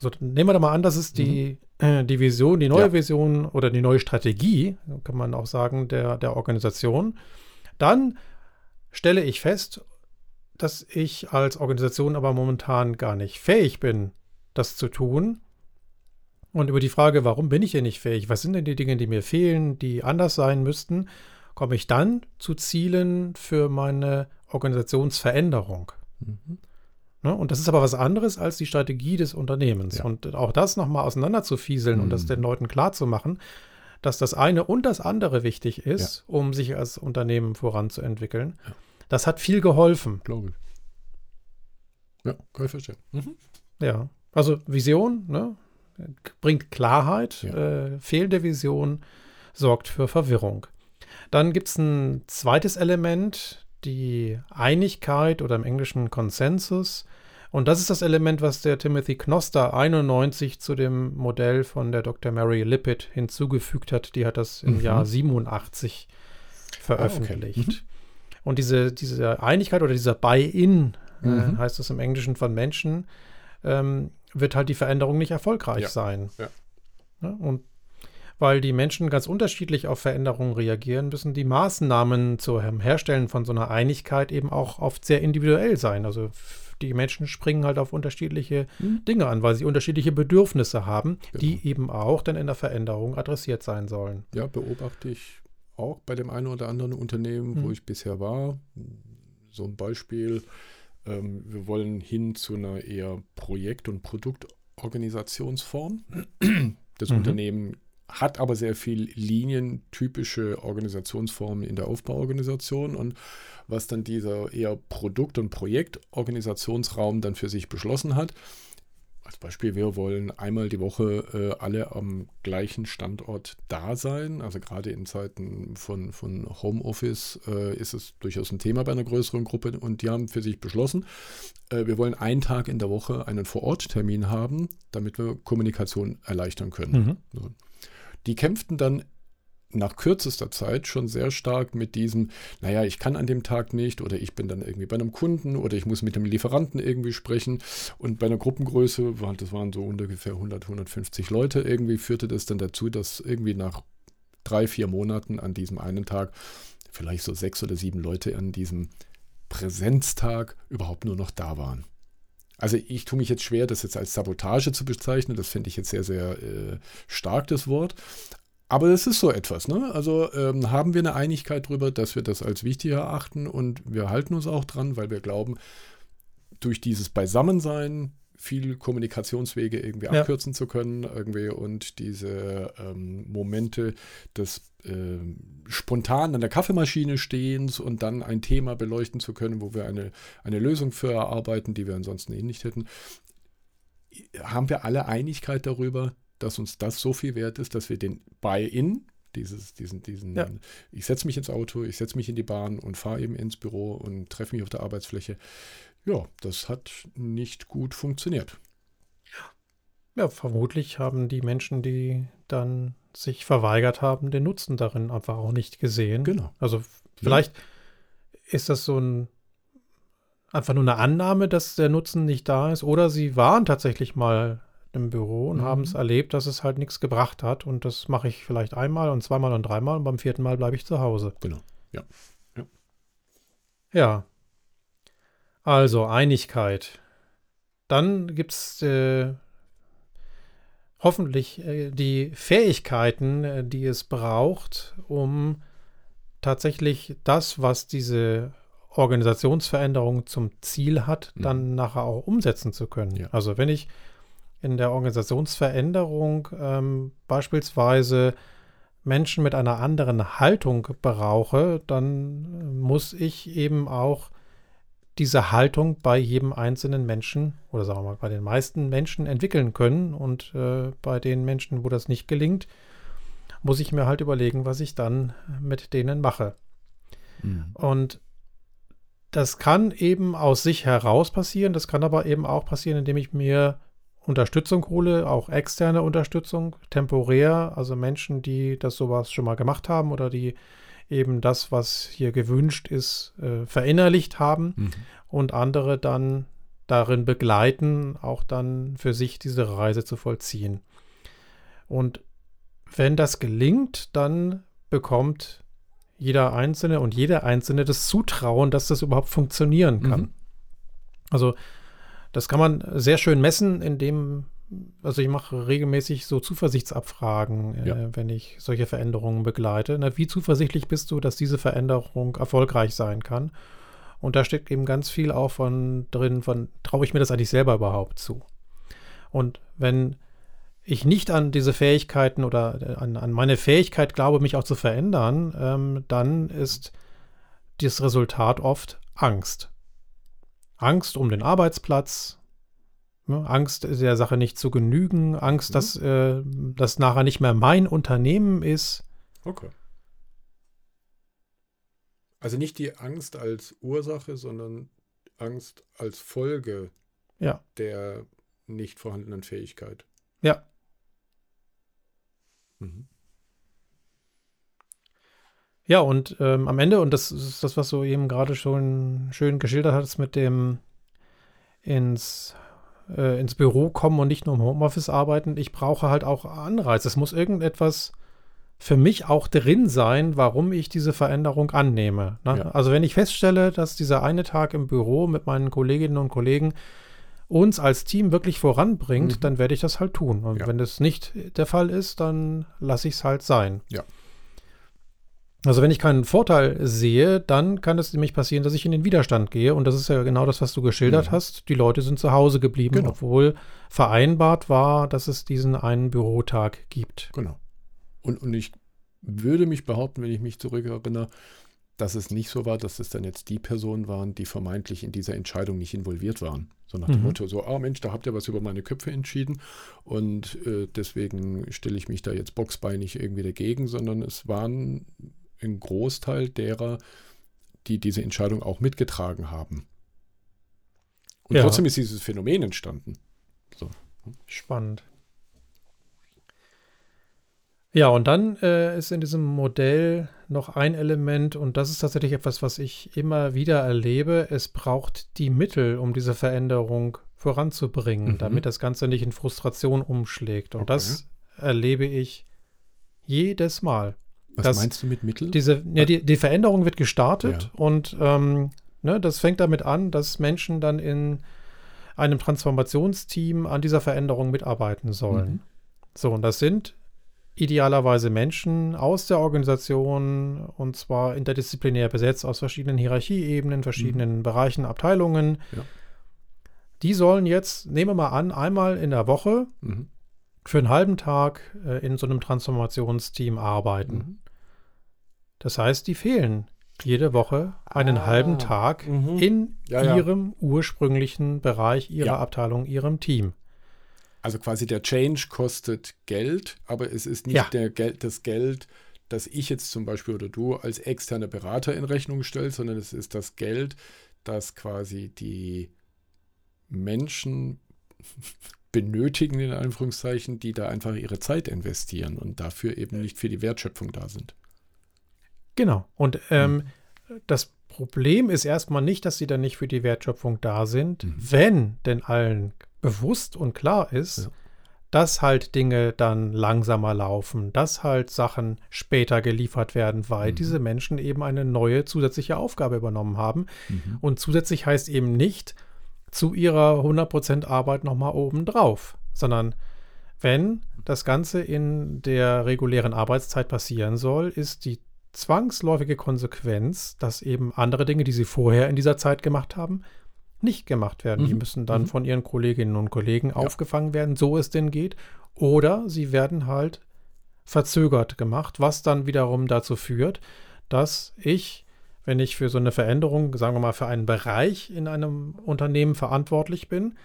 So, nehmen wir doch mal an, das ist die, mhm. äh, die Vision, die neue ja. Vision oder die neue Strategie, kann man auch sagen, der, der Organisation. Dann stelle ich fest, dass ich als Organisation aber momentan gar nicht fähig bin, das zu tun. Und über die Frage, warum bin ich denn nicht fähig? Was sind denn die Dinge, die mir fehlen, die anders sein müssten? Komme ich dann zu Zielen für meine Organisationsveränderung. Mhm. Ne? Und das ist aber was anderes als die Strategie des Unternehmens. Ja. Und auch das nochmal auseinanderzufieseln mhm. und das mhm. den Leuten klarzumachen, dass das eine und das andere wichtig ist, ja. um sich als Unternehmen voranzuentwickeln. Ja. Das hat viel geholfen. Glaube ich. Ja, kann ich verstehen. Mhm. Ja, also Vision ne, bringt Klarheit, äh, fehlende Vision sorgt für Verwirrung. Dann gibt es ein zweites Element, die Einigkeit oder im Englischen Konsensus. Und das ist das Element, was der Timothy Knoster 91 zu dem Modell von der Dr. Mary Lippitt hinzugefügt hat. Die hat das im mhm. Jahr 87 veröffentlicht. Ah, okay. mhm. Und diese, diese Einigkeit oder dieser Buy-in, äh, mhm. äh, heißt das im Englischen von Menschen, ähm, wird halt die Veränderung nicht erfolgreich ja. sein. Ja. Ja, und weil die Menschen ganz unterschiedlich auf Veränderungen reagieren, müssen die Maßnahmen zum Herstellen von so einer Einigkeit eben auch oft sehr individuell sein. Also die Menschen springen halt auf unterschiedliche hm. Dinge an, weil sie unterschiedliche Bedürfnisse haben, genau. die eben auch dann in der Veränderung adressiert sein sollen. Ja, beobachte ich auch bei dem einen oder anderen Unternehmen, hm. wo ich bisher war. So ein Beispiel, ähm, wir wollen hin zu einer eher Projekt- und Produktorganisationsform. Das mhm. Unternehmen hat aber sehr viel linientypische Organisationsformen in der Aufbauorganisation und was dann dieser eher Produkt- und Projektorganisationsraum dann für sich beschlossen hat, als Beispiel, wir wollen einmal die Woche äh, alle am gleichen Standort da sein. Also gerade in Zeiten von, von Homeoffice äh, ist es durchaus ein Thema bei einer größeren Gruppe und die haben für sich beschlossen, äh, wir wollen einen Tag in der Woche einen Vororttermin haben, damit wir Kommunikation erleichtern können. Mhm. So. Die kämpften dann nach kürzester Zeit schon sehr stark mit diesem, naja, ich kann an dem Tag nicht oder ich bin dann irgendwie bei einem Kunden oder ich muss mit dem Lieferanten irgendwie sprechen. Und bei einer Gruppengröße, das waren so ungefähr 100, 150 Leute, irgendwie führte das dann dazu, dass irgendwie nach drei, vier Monaten an diesem einen Tag vielleicht so sechs oder sieben Leute an diesem Präsenztag überhaupt nur noch da waren. Also ich tue mich jetzt schwer, das jetzt als Sabotage zu bezeichnen. Das finde ich jetzt sehr, sehr äh, stark, das Wort. Aber es ist so etwas, ne? Also ähm, haben wir eine Einigkeit darüber, dass wir das als wichtig erachten und wir halten uns auch dran, weil wir glauben, durch dieses Beisammensein viel Kommunikationswege irgendwie ja. abkürzen zu können, irgendwie und diese ähm, Momente des äh, spontan an der Kaffeemaschine stehens und dann ein Thema beleuchten zu können, wo wir eine, eine Lösung für erarbeiten, die wir ansonsten eh nicht hätten, haben wir alle Einigkeit darüber, dass uns das so viel wert ist, dass wir den Buy-in, dieses, diesen, diesen, ja. ich setze mich ins Auto, ich setze mich in die Bahn und fahre eben ins Büro und treffe mich auf der Arbeitsfläche. Ja, das hat nicht gut funktioniert. Ja, vermutlich haben die Menschen, die dann sich verweigert haben, den Nutzen darin einfach auch nicht gesehen. Genau. Also vielleicht ja. ist das so ein einfach nur eine Annahme, dass der Nutzen nicht da ist, oder sie waren tatsächlich mal im Büro und mhm. haben es erlebt, dass es halt nichts gebracht hat. Und das mache ich vielleicht einmal und zweimal und dreimal und beim vierten Mal bleibe ich zu Hause. Genau, ja. Ja. ja. Also Einigkeit. Dann gibt es äh, hoffentlich äh, die Fähigkeiten, äh, die es braucht, um tatsächlich das, was diese Organisationsveränderung zum Ziel hat, mhm. dann nachher auch umsetzen zu können. Ja. Also wenn ich in der Organisationsveränderung ähm, beispielsweise Menschen mit einer anderen Haltung brauche, dann muss ich eben auch diese Haltung bei jedem einzelnen Menschen oder sagen wir mal bei den meisten Menschen entwickeln können. Und äh, bei den Menschen, wo das nicht gelingt, muss ich mir halt überlegen, was ich dann mit denen mache. Mhm. Und das kann eben aus sich heraus passieren, das kann aber eben auch passieren, indem ich mir Unterstützung hole, auch externe Unterstützung, temporär, also Menschen, die das sowas schon mal gemacht haben oder die eben das, was hier gewünscht ist, äh, verinnerlicht haben mhm. und andere dann darin begleiten, auch dann für sich diese Reise zu vollziehen. Und wenn das gelingt, dann bekommt jeder Einzelne und jeder Einzelne das Zutrauen, dass das überhaupt funktionieren kann. Mhm. Also das kann man sehr schön messen, indem, also ich mache regelmäßig so Zuversichtsabfragen, äh, ja. äh, wenn ich solche Veränderungen begleite. Na, wie zuversichtlich bist du, dass diese Veränderung erfolgreich sein kann? Und da steckt eben ganz viel auch von drin, von traue ich mir das eigentlich selber überhaupt zu? Und wenn ich nicht an diese Fähigkeiten oder äh, an, an meine Fähigkeit glaube, mich auch zu verändern, ähm, dann ist das Resultat oft Angst. Angst um den Arbeitsplatz? Angst der Sache nicht zu genügen, Angst, mhm. dass äh, das nachher nicht mehr mein Unternehmen ist. Okay. Also nicht die Angst als Ursache, sondern Angst als Folge ja. der nicht vorhandenen Fähigkeit. Ja. Mhm. Ja, und ähm, am Ende, und das ist das, was du eben gerade schon schön geschildert hast, mit dem ins, äh, ins Büro kommen und nicht nur im Homeoffice arbeiten, ich brauche halt auch Anreiz. Es muss irgendetwas für mich auch drin sein, warum ich diese Veränderung annehme. Ne? Ja. Also wenn ich feststelle, dass dieser eine Tag im Büro mit meinen Kolleginnen und Kollegen uns als Team wirklich voranbringt, mhm. dann werde ich das halt tun. Und ja. wenn das nicht der Fall ist, dann lasse ich es halt sein. Ja. Also wenn ich keinen Vorteil sehe, dann kann es nämlich passieren, dass ich in den Widerstand gehe. Und das ist ja genau das, was du geschildert mhm. hast. Die Leute sind zu Hause geblieben, genau. obwohl vereinbart war, dass es diesen einen Bürotag gibt. Genau. Und, und ich würde mich behaupten, wenn ich mich zurückerinnere, dass es nicht so war, dass es dann jetzt die Personen waren, die vermeintlich in dieser Entscheidung nicht involviert waren. So nach dem mhm. Motto, so, ah Mensch, da habt ihr was über meine Köpfe entschieden und äh, deswegen stelle ich mich da jetzt boxbeinig irgendwie dagegen, sondern es waren ein Großteil derer, die diese Entscheidung auch mitgetragen haben. Und ja. trotzdem ist dieses Phänomen entstanden. So. Spannend. Ja, und dann äh, ist in diesem Modell noch ein Element, und das ist tatsächlich etwas, was ich immer wieder erlebe. Es braucht die Mittel, um diese Veränderung voranzubringen, mhm. damit das Ganze nicht in Frustration umschlägt. Und okay. das erlebe ich jedes Mal. Was meinst du mit Mittel? Diese, ja, die, die Veränderung wird gestartet ja. und ähm, ne, das fängt damit an, dass Menschen dann in einem Transformationsteam an dieser Veränderung mitarbeiten sollen. Mhm. So, und das sind idealerweise Menschen aus der Organisation und zwar interdisziplinär besetzt aus verschiedenen Hierarchieebenen, verschiedenen mhm. Bereichen, Abteilungen. Ja. Die sollen jetzt, nehmen wir mal an, einmal in der Woche mhm. für einen halben Tag äh, in so einem Transformationsteam arbeiten. Mhm. Das heißt, die fehlen jede Woche einen ah. halben Tag mhm. in ja, ihrem ja. ursprünglichen Bereich, ihrer Abteilung, ihrem Team. Also quasi der Change kostet Geld, aber es ist nicht ja. der Geld, das Geld, das ich jetzt zum Beispiel oder du als externer Berater in Rechnung stellt, sondern es ist das Geld, das quasi die Menschen benötigen, in Anführungszeichen, die da einfach ihre Zeit investieren und dafür eben nicht für die Wertschöpfung da sind. Genau. Und ähm, mhm. das Problem ist erstmal nicht, dass sie dann nicht für die Wertschöpfung da sind, mhm. wenn denn allen bewusst und klar ist, ja. dass halt Dinge dann langsamer laufen, dass halt Sachen später geliefert werden, weil mhm. diese Menschen eben eine neue zusätzliche Aufgabe übernommen haben. Mhm. Und zusätzlich heißt eben nicht zu ihrer 100% Arbeit nochmal obendrauf, sondern wenn das Ganze in der regulären Arbeitszeit passieren soll, ist die zwangsläufige Konsequenz, dass eben andere Dinge, die sie vorher in dieser Zeit gemacht haben, nicht gemacht werden. Mhm. Die müssen dann mhm. von ihren Kolleginnen und Kollegen ja. aufgefangen werden, so es denn geht. Oder sie werden halt verzögert gemacht, was dann wiederum dazu führt, dass ich, wenn ich für so eine Veränderung, sagen wir mal, für einen Bereich in einem Unternehmen verantwortlich bin,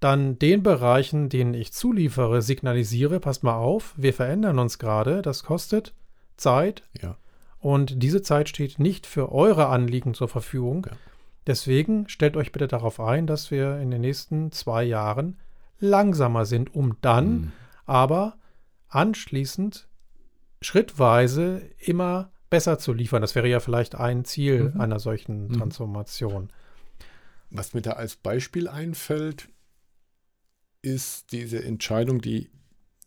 dann den Bereichen, denen ich zuliefere, signalisiere, passt mal auf, wir verändern uns gerade, das kostet Zeit. Ja. Und diese Zeit steht nicht für eure Anliegen zur Verfügung. Ja. Deswegen stellt euch bitte darauf ein, dass wir in den nächsten zwei Jahren langsamer sind, um dann mhm. aber anschließend schrittweise immer besser zu liefern. Das wäre ja vielleicht ein Ziel mhm. einer solchen mhm. Transformation. Was mir da als Beispiel einfällt, ist diese Entscheidung, die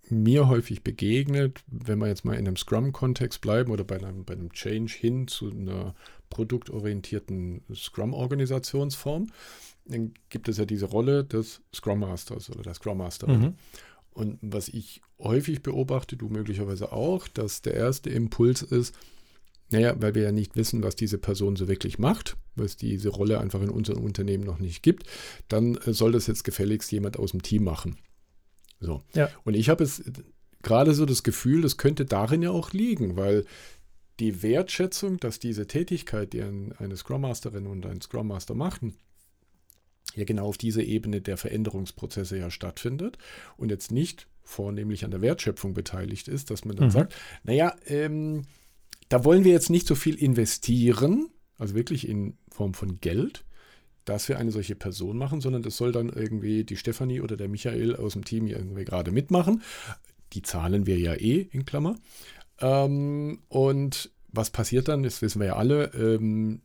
mir häufig begegnet, wenn wir jetzt mal in einem Scrum-Kontext bleiben oder bei einem, bei einem Change hin zu einer produktorientierten Scrum-Organisationsform, dann gibt es ja diese Rolle des Scrum Masters oder der Scrum Masterin. Mhm. Und was ich häufig beobachte, du möglicherweise auch, dass der erste Impuls ist, naja, weil wir ja nicht wissen, was diese Person so wirklich macht, weil es diese Rolle einfach in unserem Unternehmen noch nicht gibt, dann äh, soll das jetzt gefälligst jemand aus dem Team machen. So. Ja. Und ich habe es gerade so das Gefühl, das könnte darin ja auch liegen, weil die Wertschätzung, dass diese Tätigkeit, die eine Scrum Masterin und ein Scrum Master machen, ja genau auf dieser Ebene der Veränderungsprozesse ja stattfindet und jetzt nicht vornehmlich an der Wertschöpfung beteiligt ist, dass man dann mhm. sagt, naja, ähm, da wollen wir jetzt nicht so viel investieren, also wirklich in Form von Geld, dass wir eine solche Person machen, sondern das soll dann irgendwie die Stefanie oder der Michael aus dem Team irgendwie gerade mitmachen. Die zahlen wir ja eh in Klammer. Ähm, und was passiert dann? Das wissen wir ja alle. Ähm,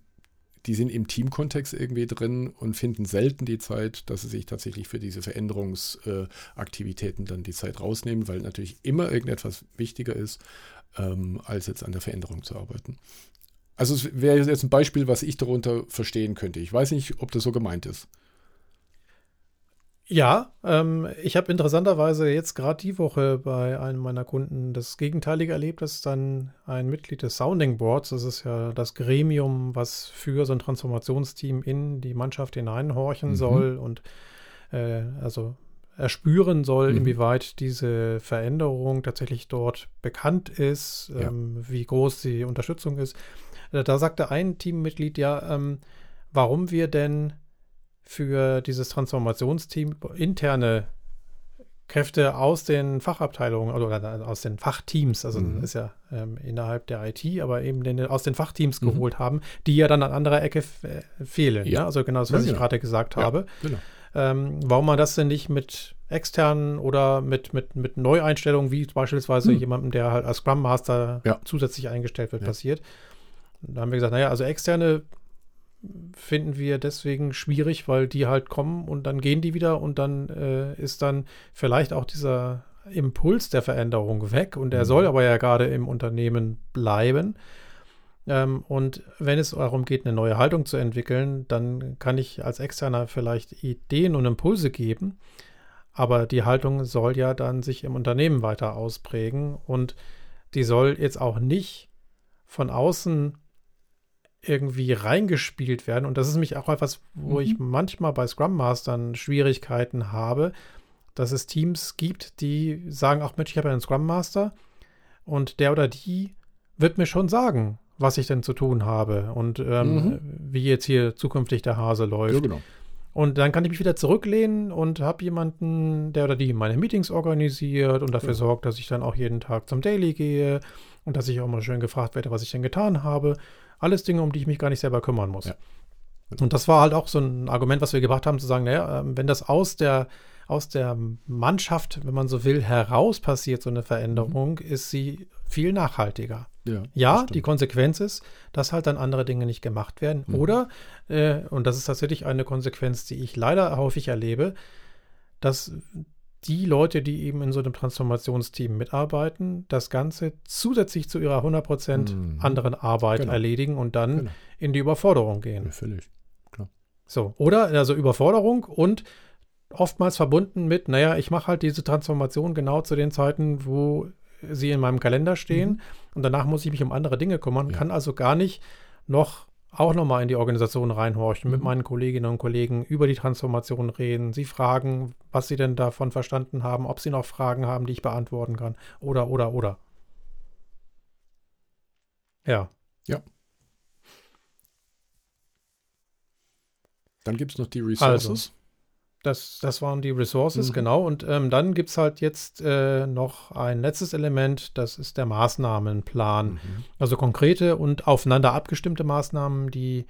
die sind im Teamkontext irgendwie drin und finden selten die Zeit, dass sie sich tatsächlich für diese Veränderungsaktivitäten äh, dann die Zeit rausnehmen, weil natürlich immer irgendetwas wichtiger ist, ähm, als jetzt an der Veränderung zu arbeiten. Also es wäre jetzt ein Beispiel, was ich darunter verstehen könnte. Ich weiß nicht, ob das so gemeint ist. Ja, ähm, ich habe interessanterweise jetzt gerade die Woche bei einem meiner Kunden das Gegenteilige erlebt, dass dann ein Mitglied des Sounding Boards, das ist ja das Gremium, was für so ein Transformationsteam in die Mannschaft hineinhorchen mhm. soll und äh, also erspüren soll, mhm. inwieweit diese Veränderung tatsächlich dort bekannt ist, ja. ähm, wie groß die Unterstützung ist da sagte ein Teammitglied ja, ähm, warum wir denn für dieses Transformationsteam interne Kräfte aus den Fachabteilungen oder aus den Fachteams, also mhm. ist ja ähm, innerhalb der IT, aber eben den, aus den Fachteams mhm. geholt haben, die ja dann an anderer Ecke äh, fehlen. Ja. ja. Also genau das, was ja, ich genau. gerade gesagt ja, habe. Genau. Ähm, warum man das denn nicht mit externen oder mit, mit, mit Neueinstellungen, wie beispielsweise mhm. jemandem, der halt als Scrum Master zusätzlich eingestellt wird, passiert. Da haben wir gesagt, naja, also externe finden wir deswegen schwierig, weil die halt kommen und dann gehen die wieder und dann äh, ist dann vielleicht auch dieser Impuls der Veränderung weg und der mhm. soll aber ja gerade im Unternehmen bleiben. Ähm, und wenn es darum geht, eine neue Haltung zu entwickeln, dann kann ich als Externer vielleicht Ideen und Impulse geben, aber die Haltung soll ja dann sich im Unternehmen weiter ausprägen und die soll jetzt auch nicht von außen irgendwie reingespielt werden. Und das ist mich auch etwas, wo mhm. ich manchmal bei Scrum Mastern Schwierigkeiten habe, dass es Teams gibt, die sagen, ach Mensch, ich habe einen Scrum Master und der oder die wird mir schon sagen, was ich denn zu tun habe und ähm, mhm. wie jetzt hier zukünftig der Hase läuft. Ja, genau. Und dann kann ich mich wieder zurücklehnen und habe jemanden, der oder die meine Meetings organisiert und dafür ja. sorgt, dass ich dann auch jeden Tag zum Daily gehe und dass ich auch mal schön gefragt werde, was ich denn getan habe. Alles Dinge, um die ich mich gar nicht selber kümmern muss. Ja. Und das war halt auch so ein Argument, was wir gebracht haben, zu sagen, naja, ähm, wenn das aus der, aus der Mannschaft, wenn man so will, heraus passiert, so eine Veränderung, mhm. ist sie viel nachhaltiger. Ja, ja die Konsequenz ist, dass halt dann andere Dinge nicht gemacht werden. Mhm. Oder, äh, und das ist tatsächlich eine Konsequenz, die ich leider häufig erlebe, dass die Leute, die eben in so einem Transformationsteam mitarbeiten, das Ganze zusätzlich zu ihrer 100% mhm. anderen Arbeit genau. erledigen und dann genau. in die Überforderung gehen. Ja, völlig, klar. So, oder also Überforderung und oftmals verbunden mit, naja, ich mache halt diese Transformation genau zu den Zeiten, wo sie in meinem Kalender stehen mhm. und danach muss ich mich um andere Dinge kümmern, ja. kann also gar nicht noch auch nochmal in die Organisation reinhorchen, mhm. mit meinen Kolleginnen und Kollegen über die Transformation reden, sie fragen, was sie denn davon verstanden haben, ob sie noch Fragen haben, die ich beantworten kann, oder, oder, oder. Ja. Ja. Dann gibt es noch die Resources. Also, das, das waren die Resources, mhm. genau. Und ähm, dann gibt es halt jetzt äh, noch ein letztes Element, das ist der Maßnahmenplan. Mhm. Also konkrete und aufeinander abgestimmte Maßnahmen, die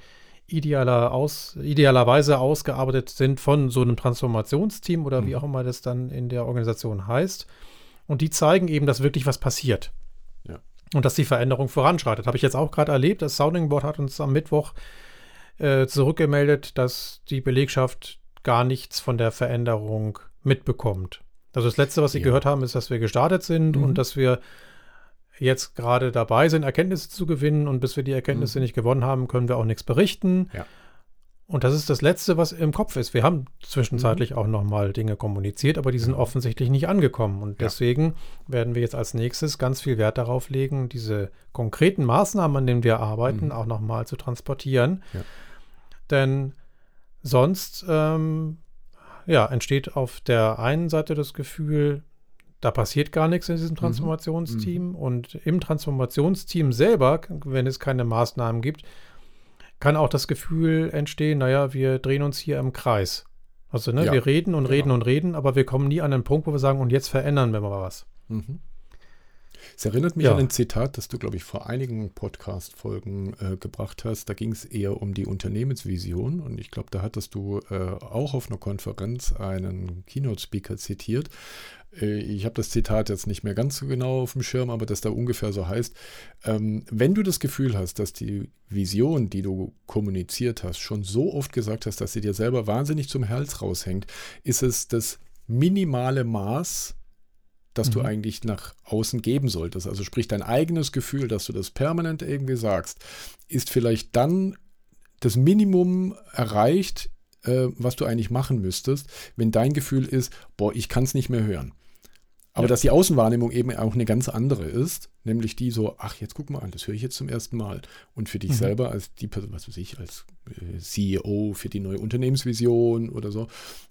idealer aus, idealerweise ausgearbeitet sind von so einem Transformationsteam oder mhm. wie auch immer das dann in der Organisation heißt. Und die zeigen eben, dass wirklich was passiert. Ja. Und dass die Veränderung voranschreitet. Habe ich jetzt auch gerade erlebt. Das Sounding Board hat uns am Mittwoch äh, zurückgemeldet, dass die Belegschaft gar nichts von der Veränderung mitbekommt. Also das Letzte, was Sie ja. gehört haben, ist, dass wir gestartet sind mhm. und dass wir jetzt gerade dabei sind, Erkenntnisse zu gewinnen. Und bis wir die Erkenntnisse mhm. nicht gewonnen haben, können wir auch nichts berichten. Ja. Und das ist das Letzte, was im Kopf ist. Wir haben zwischenzeitlich mhm. auch nochmal Dinge kommuniziert, aber die sind genau. offensichtlich nicht angekommen. Und ja. deswegen werden wir jetzt als nächstes ganz viel Wert darauf legen, diese konkreten Maßnahmen, an denen wir arbeiten, mhm. auch nochmal zu transportieren. Ja. Denn Sonst ähm, ja, entsteht auf der einen Seite das Gefühl, da passiert gar nichts in diesem mhm. Transformationsteam. Mhm. Und im Transformationsteam selber, wenn es keine Maßnahmen gibt, kann auch das Gefühl entstehen, naja, wir drehen uns hier im Kreis. Also, ne, ja, wir reden und genau. reden und reden, aber wir kommen nie an den Punkt, wo wir sagen, und jetzt verändern wir mal was. Mhm. Es erinnert mich ja. an ein Zitat, das du, glaube ich, vor einigen Podcast-Folgen äh, gebracht hast. Da ging es eher um die Unternehmensvision. Und ich glaube, da hattest du äh, auch auf einer Konferenz einen Keynote-Speaker zitiert. Äh, ich habe das Zitat jetzt nicht mehr ganz so genau auf dem Schirm, aber das da ungefähr so heißt, ähm, wenn du das Gefühl hast, dass die Vision, die du kommuniziert hast, schon so oft gesagt hast, dass sie dir selber wahnsinnig zum Hals raushängt, ist es das minimale Maß das mhm. du eigentlich nach außen geben solltest. Also sprich dein eigenes Gefühl, dass du das permanent irgendwie sagst, ist vielleicht dann das Minimum erreicht, äh, was du eigentlich machen müsstest, wenn dein Gefühl ist, boah, ich kann es nicht mehr hören. Aber ja. dass die Außenwahrnehmung eben auch eine ganz andere ist, nämlich die so, ach, jetzt guck mal an, das höre ich jetzt zum ersten Mal. Und für dich mhm. selber als die Person, was weiß ich, als äh, CEO für die neue Unternehmensvision oder so,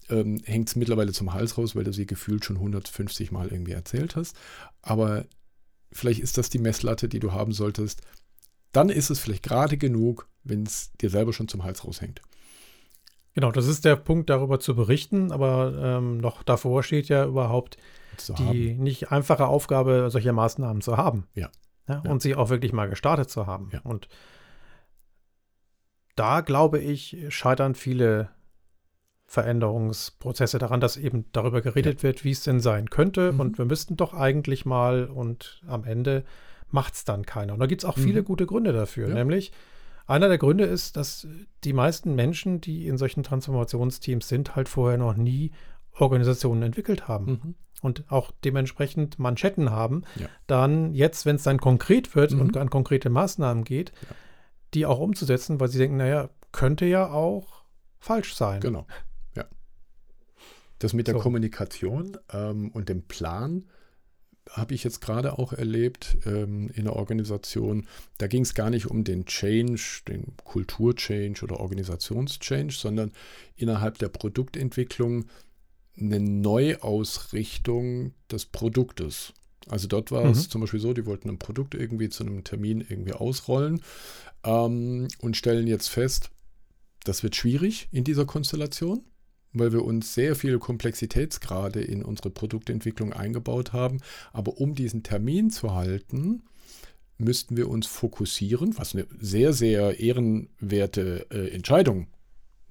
ähm, hängt es mittlerweile zum Hals raus, weil du sie gefühlt schon 150 Mal irgendwie erzählt hast. Aber vielleicht ist das die Messlatte, die du haben solltest. dann ist es vielleicht gerade genug, wenn es dir selber schon zum Hals raushängt. Genau, das ist der Punkt, darüber zu berichten, aber ähm, noch davor steht ja überhaupt die haben. nicht einfache Aufgabe, solche Maßnahmen zu haben. Ja. ja. Und sie auch wirklich mal gestartet zu haben. Ja. Und da glaube ich, scheitern viele Veränderungsprozesse daran, dass eben darüber geredet ja. wird, wie es denn sein könnte. Mhm. Und wir müssten doch eigentlich mal und am Ende macht es dann keiner. Und da gibt es auch mhm. viele gute Gründe dafür. Ja. Nämlich, einer der Gründe ist, dass die meisten Menschen, die in solchen Transformationsteams sind, halt vorher noch nie Organisationen entwickelt haben. Mhm. Und auch dementsprechend Manschetten haben, ja. dann jetzt, wenn es dann konkret wird mhm. und an konkrete Maßnahmen geht, ja. die auch umzusetzen, weil sie denken, naja, könnte ja auch falsch sein. Genau. Ja. Das mit der so. Kommunikation ähm, und dem Plan habe ich jetzt gerade auch erlebt ähm, in der Organisation. Da ging es gar nicht um den Change, den Kulturchange oder Organisationschange, sondern innerhalb der Produktentwicklung eine Neuausrichtung des Produktes. Also dort war mhm. es zum Beispiel so, die wollten ein Produkt irgendwie zu einem Termin irgendwie ausrollen ähm, und stellen jetzt fest, das wird schwierig in dieser Konstellation weil wir uns sehr viele Komplexitätsgrade in unsere Produktentwicklung eingebaut haben. Aber um diesen Termin zu halten, müssten wir uns fokussieren, was eine sehr, sehr ehrenwerte äh, Entscheidung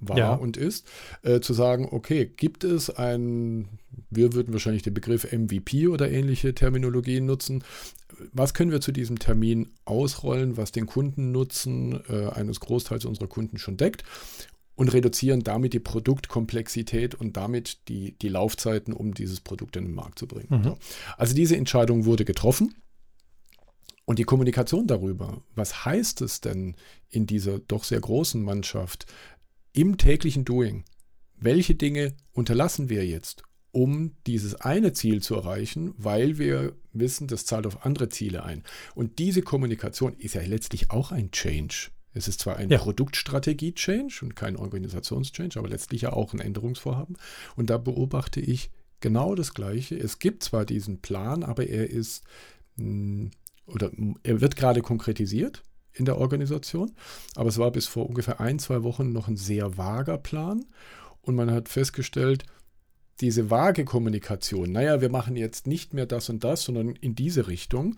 war ja. und ist, äh, zu sagen, okay, gibt es ein, wir würden wahrscheinlich den Begriff MVP oder ähnliche Terminologien nutzen. Was können wir zu diesem Termin ausrollen, was den Kundennutzen äh, eines Großteils unserer Kunden schon deckt? und reduzieren damit die Produktkomplexität und damit die, die Laufzeiten, um dieses Produkt in den Markt zu bringen. Mhm. So. Also diese Entscheidung wurde getroffen. Und die Kommunikation darüber, was heißt es denn in dieser doch sehr großen Mannschaft im täglichen Doing? Welche Dinge unterlassen wir jetzt, um dieses eine Ziel zu erreichen, weil wir wissen, das zahlt auf andere Ziele ein. Und diese Kommunikation ist ja letztlich auch ein Change. Es ist zwar ein ja. Produktstrategie-Change und kein Organisations-Change, aber letztlich ja auch ein Änderungsvorhaben. Und da beobachte ich genau das Gleiche. Es gibt zwar diesen Plan, aber er ist hm, oder er wird gerade konkretisiert in der Organisation, aber es war bis vor ungefähr ein, zwei Wochen noch ein sehr vager Plan. Und man hat festgestellt, diese vage Kommunikation, naja, wir machen jetzt nicht mehr das und das, sondern in diese Richtung,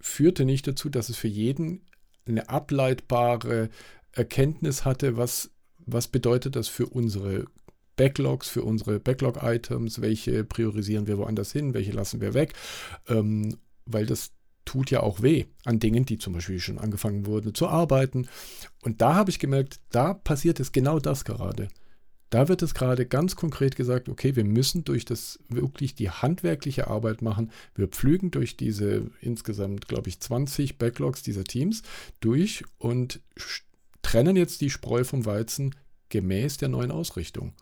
führte nicht dazu, dass es für jeden eine ableitbare Erkenntnis hatte, was, was bedeutet das für unsere Backlogs, für unsere Backlog-Items, welche priorisieren wir woanders hin, welche lassen wir weg, ähm, weil das tut ja auch weh an Dingen, die zum Beispiel schon angefangen wurden zu arbeiten. Und da habe ich gemerkt, da passiert es genau das gerade. Da wird es gerade ganz konkret gesagt, okay, wir müssen durch das wirklich die handwerkliche Arbeit machen. Wir pflügen durch diese insgesamt, glaube ich, 20 Backlogs dieser Teams durch und trennen jetzt die Spreu vom Weizen gemäß der neuen Ausrichtung.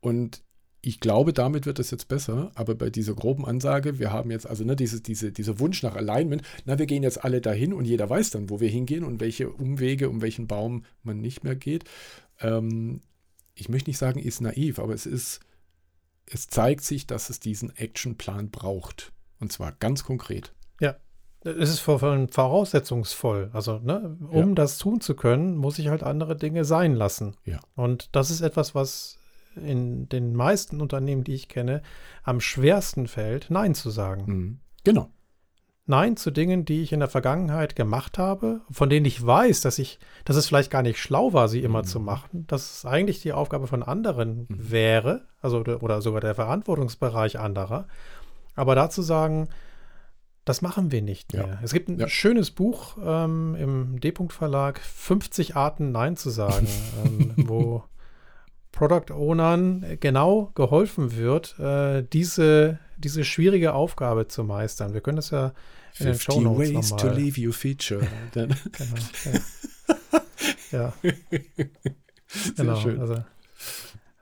Und ich glaube, damit wird es jetzt besser, aber bei dieser groben Ansage, wir haben jetzt also ne, diese, diese, dieser Wunsch nach Alignment, na, wir gehen jetzt alle dahin und jeder weiß dann, wo wir hingehen und welche Umwege, um welchen Baum man nicht mehr geht. Ähm, ich möchte nicht sagen, ist naiv, aber es ist, es zeigt sich, dass es diesen Actionplan braucht. Und zwar ganz konkret. Ja. Es ist voraussetzungsvoll. Also, ne, um ja. das tun zu können, muss ich halt andere Dinge sein lassen. Ja. Und das ist etwas, was in den meisten Unternehmen, die ich kenne, am schwersten fällt, Nein zu sagen. Mhm. Genau. Nein zu Dingen, die ich in der Vergangenheit gemacht habe, von denen ich weiß, dass ich, dass es vielleicht gar nicht schlau war, sie immer mhm. zu machen, dass es eigentlich die Aufgabe von anderen mhm. wäre, also oder sogar der Verantwortungsbereich anderer. Aber dazu sagen, das machen wir nicht mehr. Ja. Es gibt ein ja. schönes Buch ähm, im D-Punkt Verlag, 50 Arten Nein zu sagen, ähm, wo Product Ownern genau geholfen wird, äh, diese, diese schwierige Aufgabe zu meistern. Wir können das ja in den Show Notes ways to leave you feature. genau, ja. ja. genau, schön. also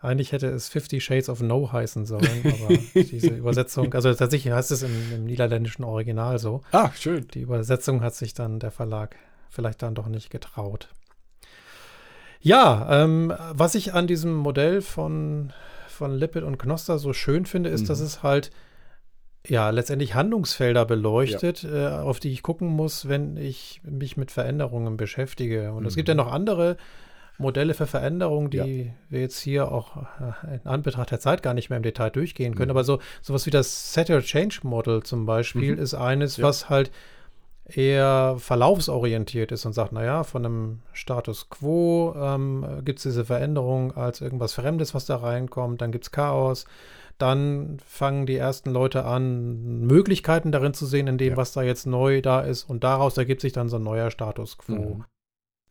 eigentlich hätte es Fifty Shades of No heißen sollen, aber diese Übersetzung, also tatsächlich heißt es im, im, niederländischen Original so. Ah, schön. Die Übersetzung hat sich dann der Verlag vielleicht dann doch nicht getraut. Ja, ähm, was ich an diesem Modell von, von Lipid und Knoster so schön finde, ist, mhm. dass es halt ja letztendlich Handlungsfelder beleuchtet, ja. äh, auf die ich gucken muss, wenn ich mich mit Veränderungen beschäftige. Und mhm. es gibt ja noch andere Modelle für Veränderungen, die ja. wir jetzt hier auch äh, in Anbetracht der Zeit gar nicht mehr im Detail durchgehen können. Mhm. Aber so sowas wie das Setter Change Model zum Beispiel mhm. ist eines, ja. was halt eher verlaufsorientiert ist und sagt, naja, von einem Status quo ähm, gibt es diese Veränderung als irgendwas Fremdes, was da reinkommt, dann gibt es Chaos, dann fangen die ersten Leute an, Möglichkeiten darin zu sehen, in dem, ja. was da jetzt neu da ist und daraus ergibt sich dann so ein neuer Status quo. Mhm.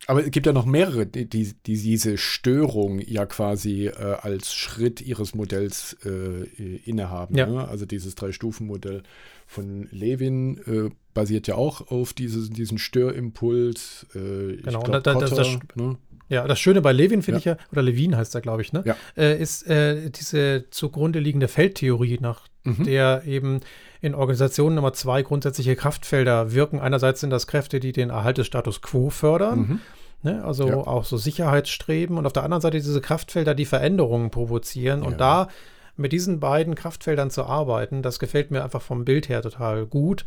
Aber es gibt ja noch mehrere, die, die diese Störung ja quasi äh, als Schritt ihres Modells äh, innehaben. Ja. Ne? Also dieses Drei-Stufen-Modell von Levin äh, basiert ja auch auf dieses, diesen Störimpuls. Äh, genau, glaub, und da, Kotter, das, ne? Ja, das Schöne bei Levin finde ja. ich ja, oder Levin heißt er, glaube ich, ne? Ja. Äh, ist äh, diese zugrunde liegende Feldtheorie, nach mhm. der eben in Organisationen immer zwei grundsätzliche Kraftfelder wirken. Einerseits sind das Kräfte, die den Erhalt des Status quo fördern. Mhm. Ne, also ja. auch so Sicherheitsstreben und auf der anderen Seite diese Kraftfelder, die Veränderungen provozieren. Und da mit diesen beiden Kraftfeldern zu arbeiten, das gefällt mir einfach vom Bild her total gut.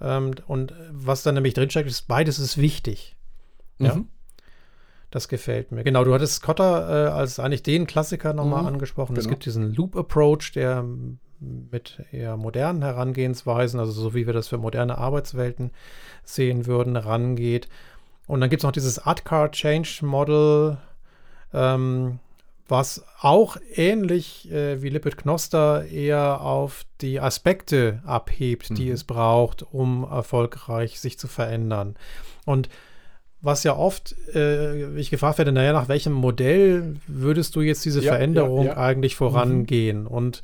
Ähm, und was da nämlich drinsteckt, ist, beides ist wichtig. Mhm. Ja. Das gefällt mir. Genau, du hattest Cotter äh, als eigentlich den Klassiker nochmal mhm. angesprochen. Genau. Es gibt diesen Loop Approach, der mit eher modernen Herangehensweisen, also so wie wir das für moderne Arbeitswelten sehen würden, rangeht. Und dann gibt es noch dieses AdCard Change Model, ähm, was auch ähnlich äh, wie Lipid Knoster eher auf die Aspekte abhebt, die mhm. es braucht, um erfolgreich sich zu verändern. Und was ja oft äh, ich gefragt werde, naja, nach welchem Modell würdest du jetzt diese ja, Veränderung ja, ja. eigentlich vorangehen? Mhm. Und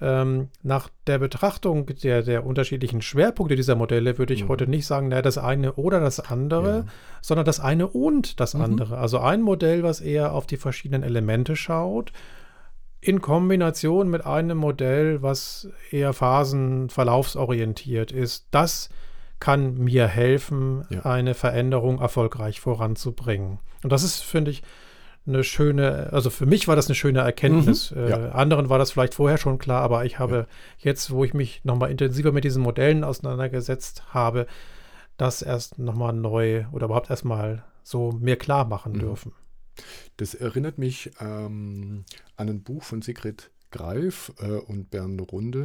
ähm, nach der Betrachtung der, der unterschiedlichen Schwerpunkte dieser Modelle würde ich mhm. heute nicht sagen, naja, das eine oder das andere, sondern das eine und das mhm. andere. Also ein Modell, was eher auf die verschiedenen Elemente schaut, in Kombination mit einem Modell, was eher phasenverlaufsorientiert ist. Das kann mir helfen, ja. eine Veränderung erfolgreich voranzubringen. Und das ist, finde ich, eine schöne, also für mich war das eine schöne Erkenntnis. Mhm, ja. äh, anderen war das vielleicht vorher schon klar, aber ich habe ja. jetzt, wo ich mich nochmal intensiver mit diesen Modellen auseinandergesetzt habe, das erst nochmal neu oder überhaupt erstmal so mir klar machen mhm. dürfen. Das erinnert mich ähm, an ein Buch von Sigrid Greif äh, und Bernd Runde.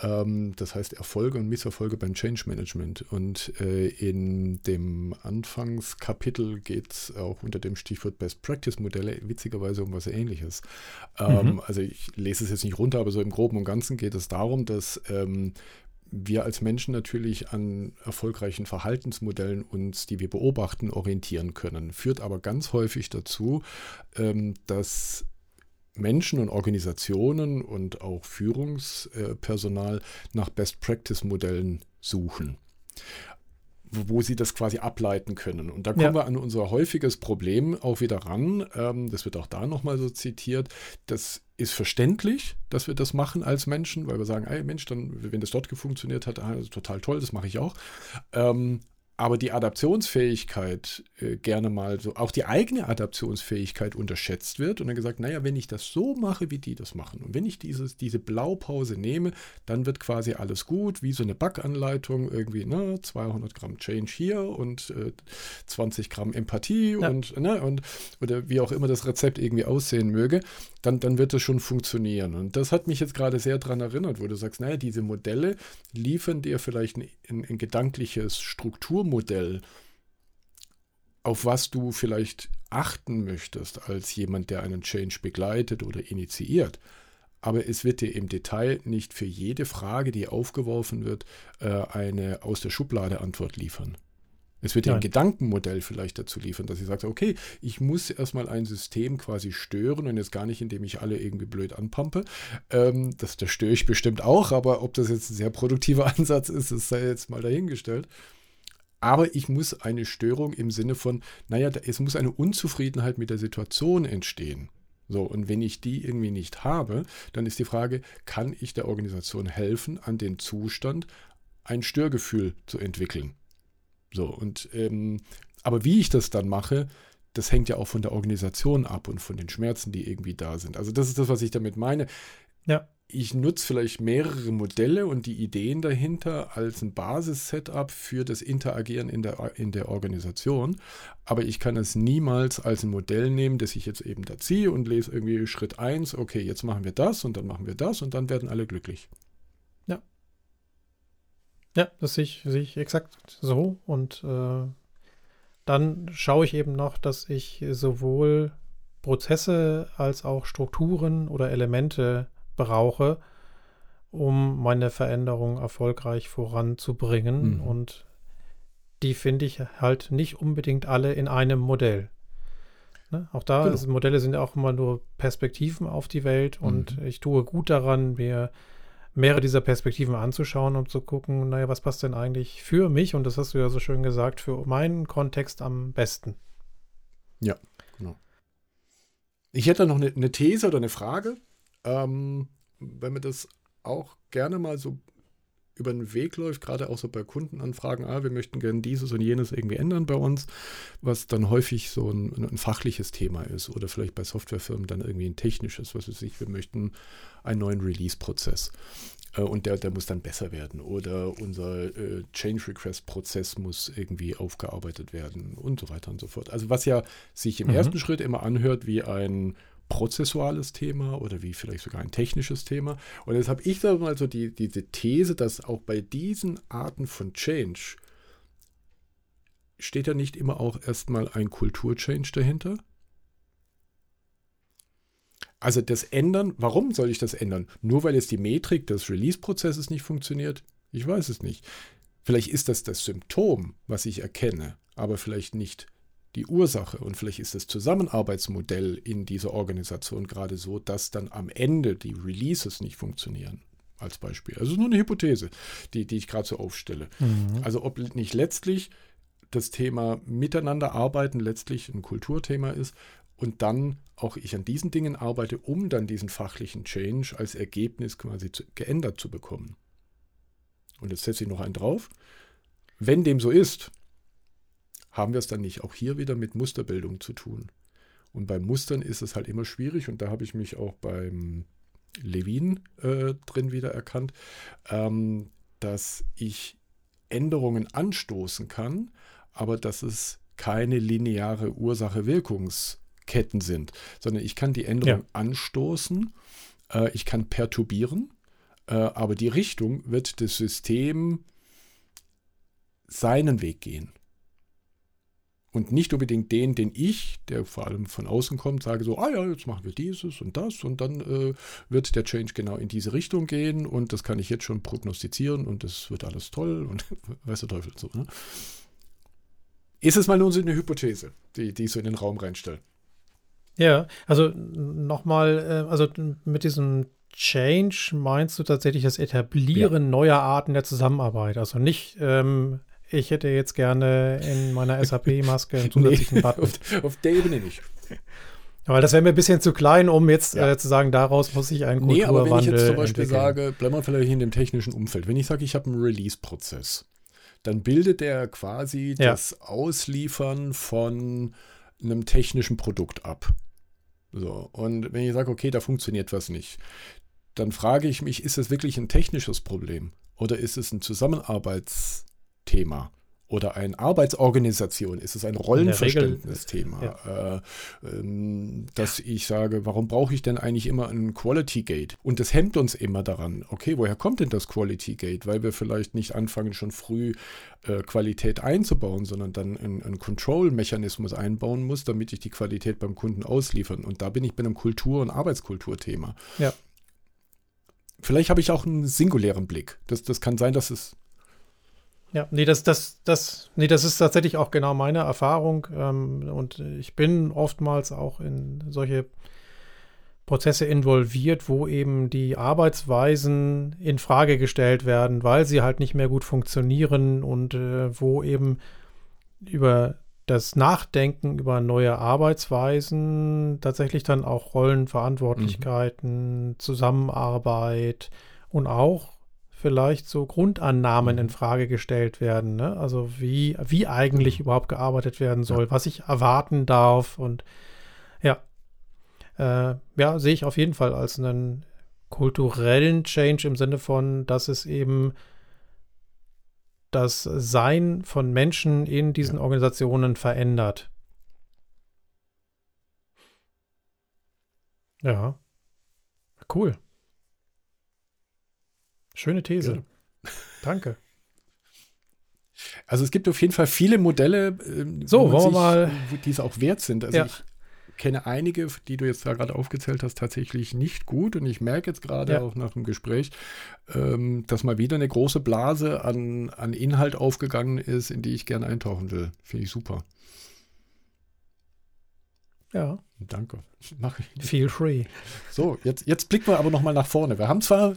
Ähm, das heißt Erfolge und Misserfolge beim Change Management. Und äh, in dem Anfangskapitel geht es auch unter dem Stichwort Best Practice Modelle witzigerweise um was Ähnliches. Ähm, mhm. Also ich lese es jetzt nicht runter, aber so im Groben und Ganzen geht es darum, dass ähm, wir als Menschen natürlich an erfolgreichen Verhaltensmodellen uns, die wir beobachten, orientieren können. Führt aber ganz häufig dazu, ähm, dass Menschen und Organisationen und auch Führungspersonal nach Best-Practice-Modellen suchen, wo sie das quasi ableiten können. Und da kommen ja. wir an unser häufiges Problem auch wieder ran. Ähm, das wird auch da nochmal so zitiert. Das ist verständlich, dass wir das machen als Menschen, weil wir sagen, ey Mensch, dann, wenn das dort funktioniert hat, also total toll, das mache ich auch. Aber die Adaptionsfähigkeit äh, gerne mal so, auch die eigene Adaptionsfähigkeit unterschätzt wird und dann gesagt, naja, wenn ich das so mache, wie die das machen und wenn ich dieses, diese Blaupause nehme, dann wird quasi alles gut, wie so eine Backanleitung, irgendwie ne, 200 Gramm Change hier und äh, 20 Gramm Empathie ja. und, ne, und oder wie auch immer das Rezept irgendwie aussehen möge, dann, dann wird das schon funktionieren. Und das hat mich jetzt gerade sehr daran erinnert, wo du sagst, naja, diese Modelle liefern dir vielleicht ein, ein, gedankliches Struktur Modell, auf was du vielleicht achten möchtest als jemand, der einen Change begleitet oder initiiert. Aber es wird dir im Detail nicht für jede Frage, die aufgeworfen wird, äh, eine aus der Schublade Antwort liefern. Es wird dir ein Gedankenmodell vielleicht dazu liefern, dass ich sage, okay, ich muss erstmal ein System quasi stören und jetzt gar nicht, indem ich alle irgendwie blöd anpumpe. Ähm, das, das störe ich bestimmt auch, aber ob das jetzt ein sehr produktiver Ansatz ist, das sei jetzt mal dahingestellt. Aber ich muss eine Störung im Sinne von, naja, es muss eine Unzufriedenheit mit der Situation entstehen. So, und wenn ich die irgendwie nicht habe, dann ist die Frage, kann ich der Organisation helfen, an den Zustand ein Störgefühl zu entwickeln? So, und ähm, aber wie ich das dann mache, das hängt ja auch von der Organisation ab und von den Schmerzen, die irgendwie da sind. Also das ist das, was ich damit meine. Ja. ich nutze vielleicht mehrere Modelle und die Ideen dahinter als ein Basis-Setup für das Interagieren in der, in der Organisation. Aber ich kann es niemals als ein Modell nehmen, das ich jetzt eben da ziehe und lese irgendwie Schritt 1, okay, jetzt machen wir das und dann machen wir das und dann werden alle glücklich. Ja. Ja, das sehe ich, sehe ich exakt so. Und äh, dann schaue ich eben noch, dass ich sowohl Prozesse als auch Strukturen oder Elemente brauche, um meine Veränderung erfolgreich voranzubringen. Mhm. Und die finde ich halt nicht unbedingt alle in einem Modell. Ne? Auch da, genau. also Modelle sind auch immer nur Perspektiven auf die Welt und mhm. ich tue gut daran, mir mehrere dieser Perspektiven anzuschauen, um zu gucken, naja, was passt denn eigentlich für mich? Und das hast du ja so schön gesagt, für meinen Kontext am besten. Ja, genau. Ich hätte noch eine, eine These oder eine Frage. Ähm, wenn man das auch gerne mal so über den Weg läuft, gerade auch so bei Kundenanfragen, ah, wir möchten gerne dieses und jenes irgendwie ändern bei uns, was dann häufig so ein, ein fachliches Thema ist oder vielleicht bei Softwarefirmen dann irgendwie ein technisches, was weiß ich, wir möchten einen neuen Release-Prozess äh, und der, der muss dann besser werden oder unser äh, Change Request Prozess muss irgendwie aufgearbeitet werden und so weiter und so fort. Also was ja sich im mhm. ersten Schritt immer anhört wie ein prozessuales Thema oder wie vielleicht sogar ein technisches Thema. Und jetzt habe ich da mal so die, diese These, dass auch bei diesen Arten von Change steht ja nicht immer auch erstmal ein Kulturchange dahinter. Also das Ändern, warum soll ich das ändern? Nur weil jetzt die Metrik des Release-Prozesses nicht funktioniert? Ich weiß es nicht. Vielleicht ist das das Symptom, was ich erkenne, aber vielleicht nicht die Ursache und vielleicht ist das Zusammenarbeitsmodell in dieser Organisation gerade so, dass dann am Ende die Releases nicht funktionieren. Als Beispiel. Also nur eine Hypothese, die, die ich gerade so aufstelle. Mhm. Also ob nicht letztlich das Thema Miteinander arbeiten letztlich ein Kulturthema ist und dann auch ich an diesen Dingen arbeite, um dann diesen fachlichen Change als Ergebnis quasi zu, geändert zu bekommen. Und jetzt setze ich noch einen drauf. Wenn dem so ist, haben wir es dann nicht auch hier wieder mit Musterbildung zu tun? Und beim Mustern ist es halt immer schwierig und da habe ich mich auch beim Levin äh, drin wieder erkannt, ähm, dass ich Änderungen anstoßen kann, aber dass es keine lineare Ursache-Wirkungsketten sind, sondern ich kann die Änderung ja. anstoßen, äh, ich kann perturbieren, äh, aber die Richtung wird das System seinen Weg gehen und nicht unbedingt den, den ich, der vor allem von außen kommt, sage so, ah ja, jetzt machen wir dieses und das und dann äh, wird der Change genau in diese Richtung gehen und das kann ich jetzt schon prognostizieren und das wird alles toll und weiß der Teufel so. Ne? Ist es mal nur so eine Hypothese, die, die ich so in den Raum reinstelle? Ja, also nochmal, äh, also mit diesem Change meinst du tatsächlich das Etablieren ja. neuer Arten der Zusammenarbeit, also nicht ähm, ich hätte jetzt gerne in meiner SAP-Maske einen zusätzlichen nee, Button. Auf, auf, der Ebene nicht. Aber das wäre mir ein bisschen zu klein, um jetzt ja. äh, zu sagen, daraus muss ich einen Kulturwandel Nee, aber wenn ich jetzt zum Beispiel entwickeln. sage, bleiben wir vielleicht in dem technischen Umfeld. Wenn ich sage, ich habe einen Release-Prozess, dann bildet der quasi ja. das Ausliefern von einem technischen Produkt ab. So, und wenn ich sage, okay, da funktioniert was nicht, dann frage ich mich, ist das wirklich ein technisches Problem oder ist es ein Zusammenarbeits- Thema oder eine Arbeitsorganisation? Ist es ein Rollenverständnisthema? Ja. Äh, ähm, dass ich sage, warum brauche ich denn eigentlich immer ein Quality Gate? Und das hemmt uns immer daran. Okay, woher kommt denn das Quality Gate? Weil wir vielleicht nicht anfangen, schon früh äh, Qualität einzubauen, sondern dann einen Control-Mechanismus einbauen muss, damit ich die Qualität beim Kunden ausliefern. Und da bin ich bei einem Kultur- und Arbeitskulturthema. Ja. Vielleicht habe ich auch einen singulären Blick. Das, das kann sein, dass es ja, nee, das, das, das, nee, das ist tatsächlich auch genau meine Erfahrung. Ähm, und ich bin oftmals auch in solche Prozesse involviert, wo eben die Arbeitsweisen in Frage gestellt werden, weil sie halt nicht mehr gut funktionieren und äh, wo eben über das Nachdenken über neue Arbeitsweisen tatsächlich dann auch Rollenverantwortlichkeiten, mhm. Zusammenarbeit und auch vielleicht so Grundannahmen mhm. in Frage gestellt werden. Ne? Also wie, wie eigentlich mhm. überhaupt gearbeitet werden soll, ja. was ich erwarten darf und ja. Äh, ja, sehe ich auf jeden Fall als einen kulturellen Change im Sinne von, dass es eben das Sein von Menschen in diesen ja. Organisationen verändert. Ja. Cool. Schöne These. Ja. Danke. Also es gibt auf jeden Fall viele Modelle, ähm, so, wollen sich, mal, die es auch wert sind. Also ja. ich kenne einige, die du jetzt da gerade aufgezählt hast, tatsächlich nicht gut. Und ich merke jetzt gerade ja. auch nach dem Gespräch, ähm, dass mal wieder eine große Blase an, an Inhalt aufgegangen ist, in die ich gerne eintauchen will. Finde ich super. Ja. Danke. Mach ich. Feel free. So, jetzt, jetzt blicken wir aber nochmal nach vorne. Wir haben zwar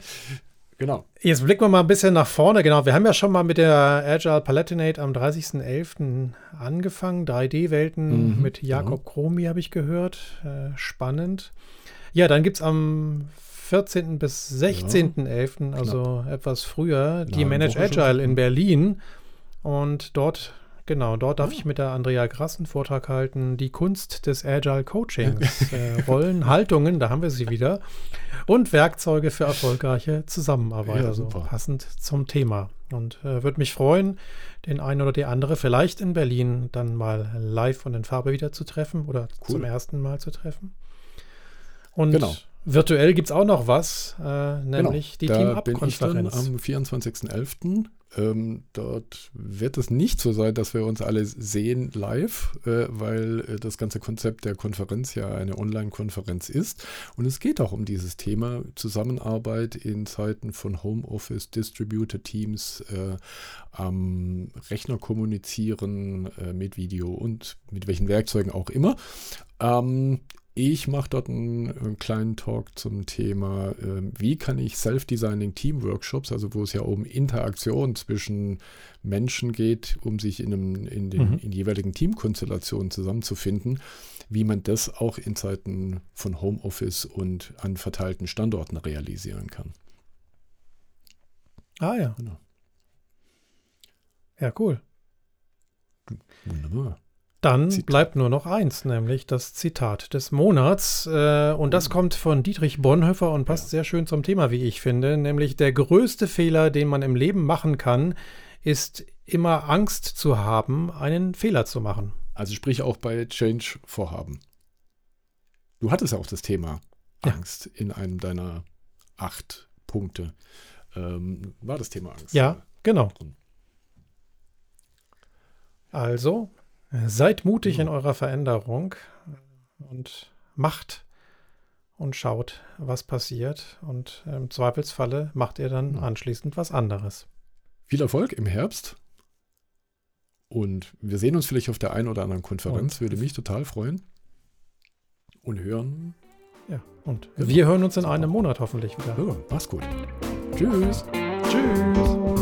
Genau. Jetzt blicken wir mal ein bisschen nach vorne. Genau, wir haben ja schon mal mit der Agile Palatinate am 30.11. angefangen. 3D-Welten mhm, mit Jakob genau. Kromi habe ich gehört. Äh, spannend. Ja, dann gibt es am 14. bis 16.11., ja, also etwas früher, die Manage Agile in Berlin. Und dort Genau, dort darf oh. ich mit der Andrea Grass einen Vortrag halten. Die Kunst des Agile Coachings. äh, Rollen, Haltungen, da haben wir sie wieder. Und Werkzeuge für erfolgreiche Zusammenarbeit. Ja, also passend zum Thema. Und äh, würde mich freuen, den einen oder die andere vielleicht in Berlin dann mal live und in Farbe wieder zu treffen oder cool. zum ersten Mal zu treffen. Und genau. virtuell gibt es auch noch was, äh, nämlich genau. die Team-Up-Konferenz. Am 24.11. Ähm, dort wird es nicht so sein, dass wir uns alle sehen live, äh, weil äh, das ganze Konzept der Konferenz ja eine Online-Konferenz ist. Und es geht auch um dieses Thema Zusammenarbeit in Zeiten von Homeoffice, Distributed Teams, äh, am Rechner kommunizieren äh, mit Video und mit welchen Werkzeugen auch immer. Ähm, ich mache dort einen, einen, kleinen Talk zum Thema, äh, wie kann ich Self-Designing Team-Workshops, also wo es ja um Interaktion zwischen Menschen geht, um sich in, einem, in den mhm. in jeweiligen Teamkonstellationen zusammenzufinden, wie man das auch in Zeiten von Homeoffice und an verteilten Standorten realisieren kann. Ah ja. Genau. Ja, cool. Wunderbar. Dann Zitat. bleibt nur noch eins, nämlich das Zitat des Monats. Äh, und das oh. kommt von Dietrich Bonhoeffer und passt ja. sehr schön zum Thema, wie ich finde. Nämlich der größte Fehler, den man im Leben machen kann, ist immer Angst zu haben, einen Fehler zu machen. Also sprich auch bei Change-Vorhaben. Du hattest ja auch das Thema Angst ja. in einem deiner acht Punkte. Ähm, war das Thema Angst? Ja, genau. Also, Seid mutig in eurer Veränderung und macht und schaut, was passiert. Und im Zweifelsfalle macht ihr dann anschließend was anderes. Viel Erfolg im Herbst. Und wir sehen uns vielleicht auf der einen oder anderen Konferenz. Und Würde mich total freuen. Und hören. Ja, und genau. wir hören uns in einem Monat hoffentlich wieder. Ja, mach's gut. Tschüss. Tschüss.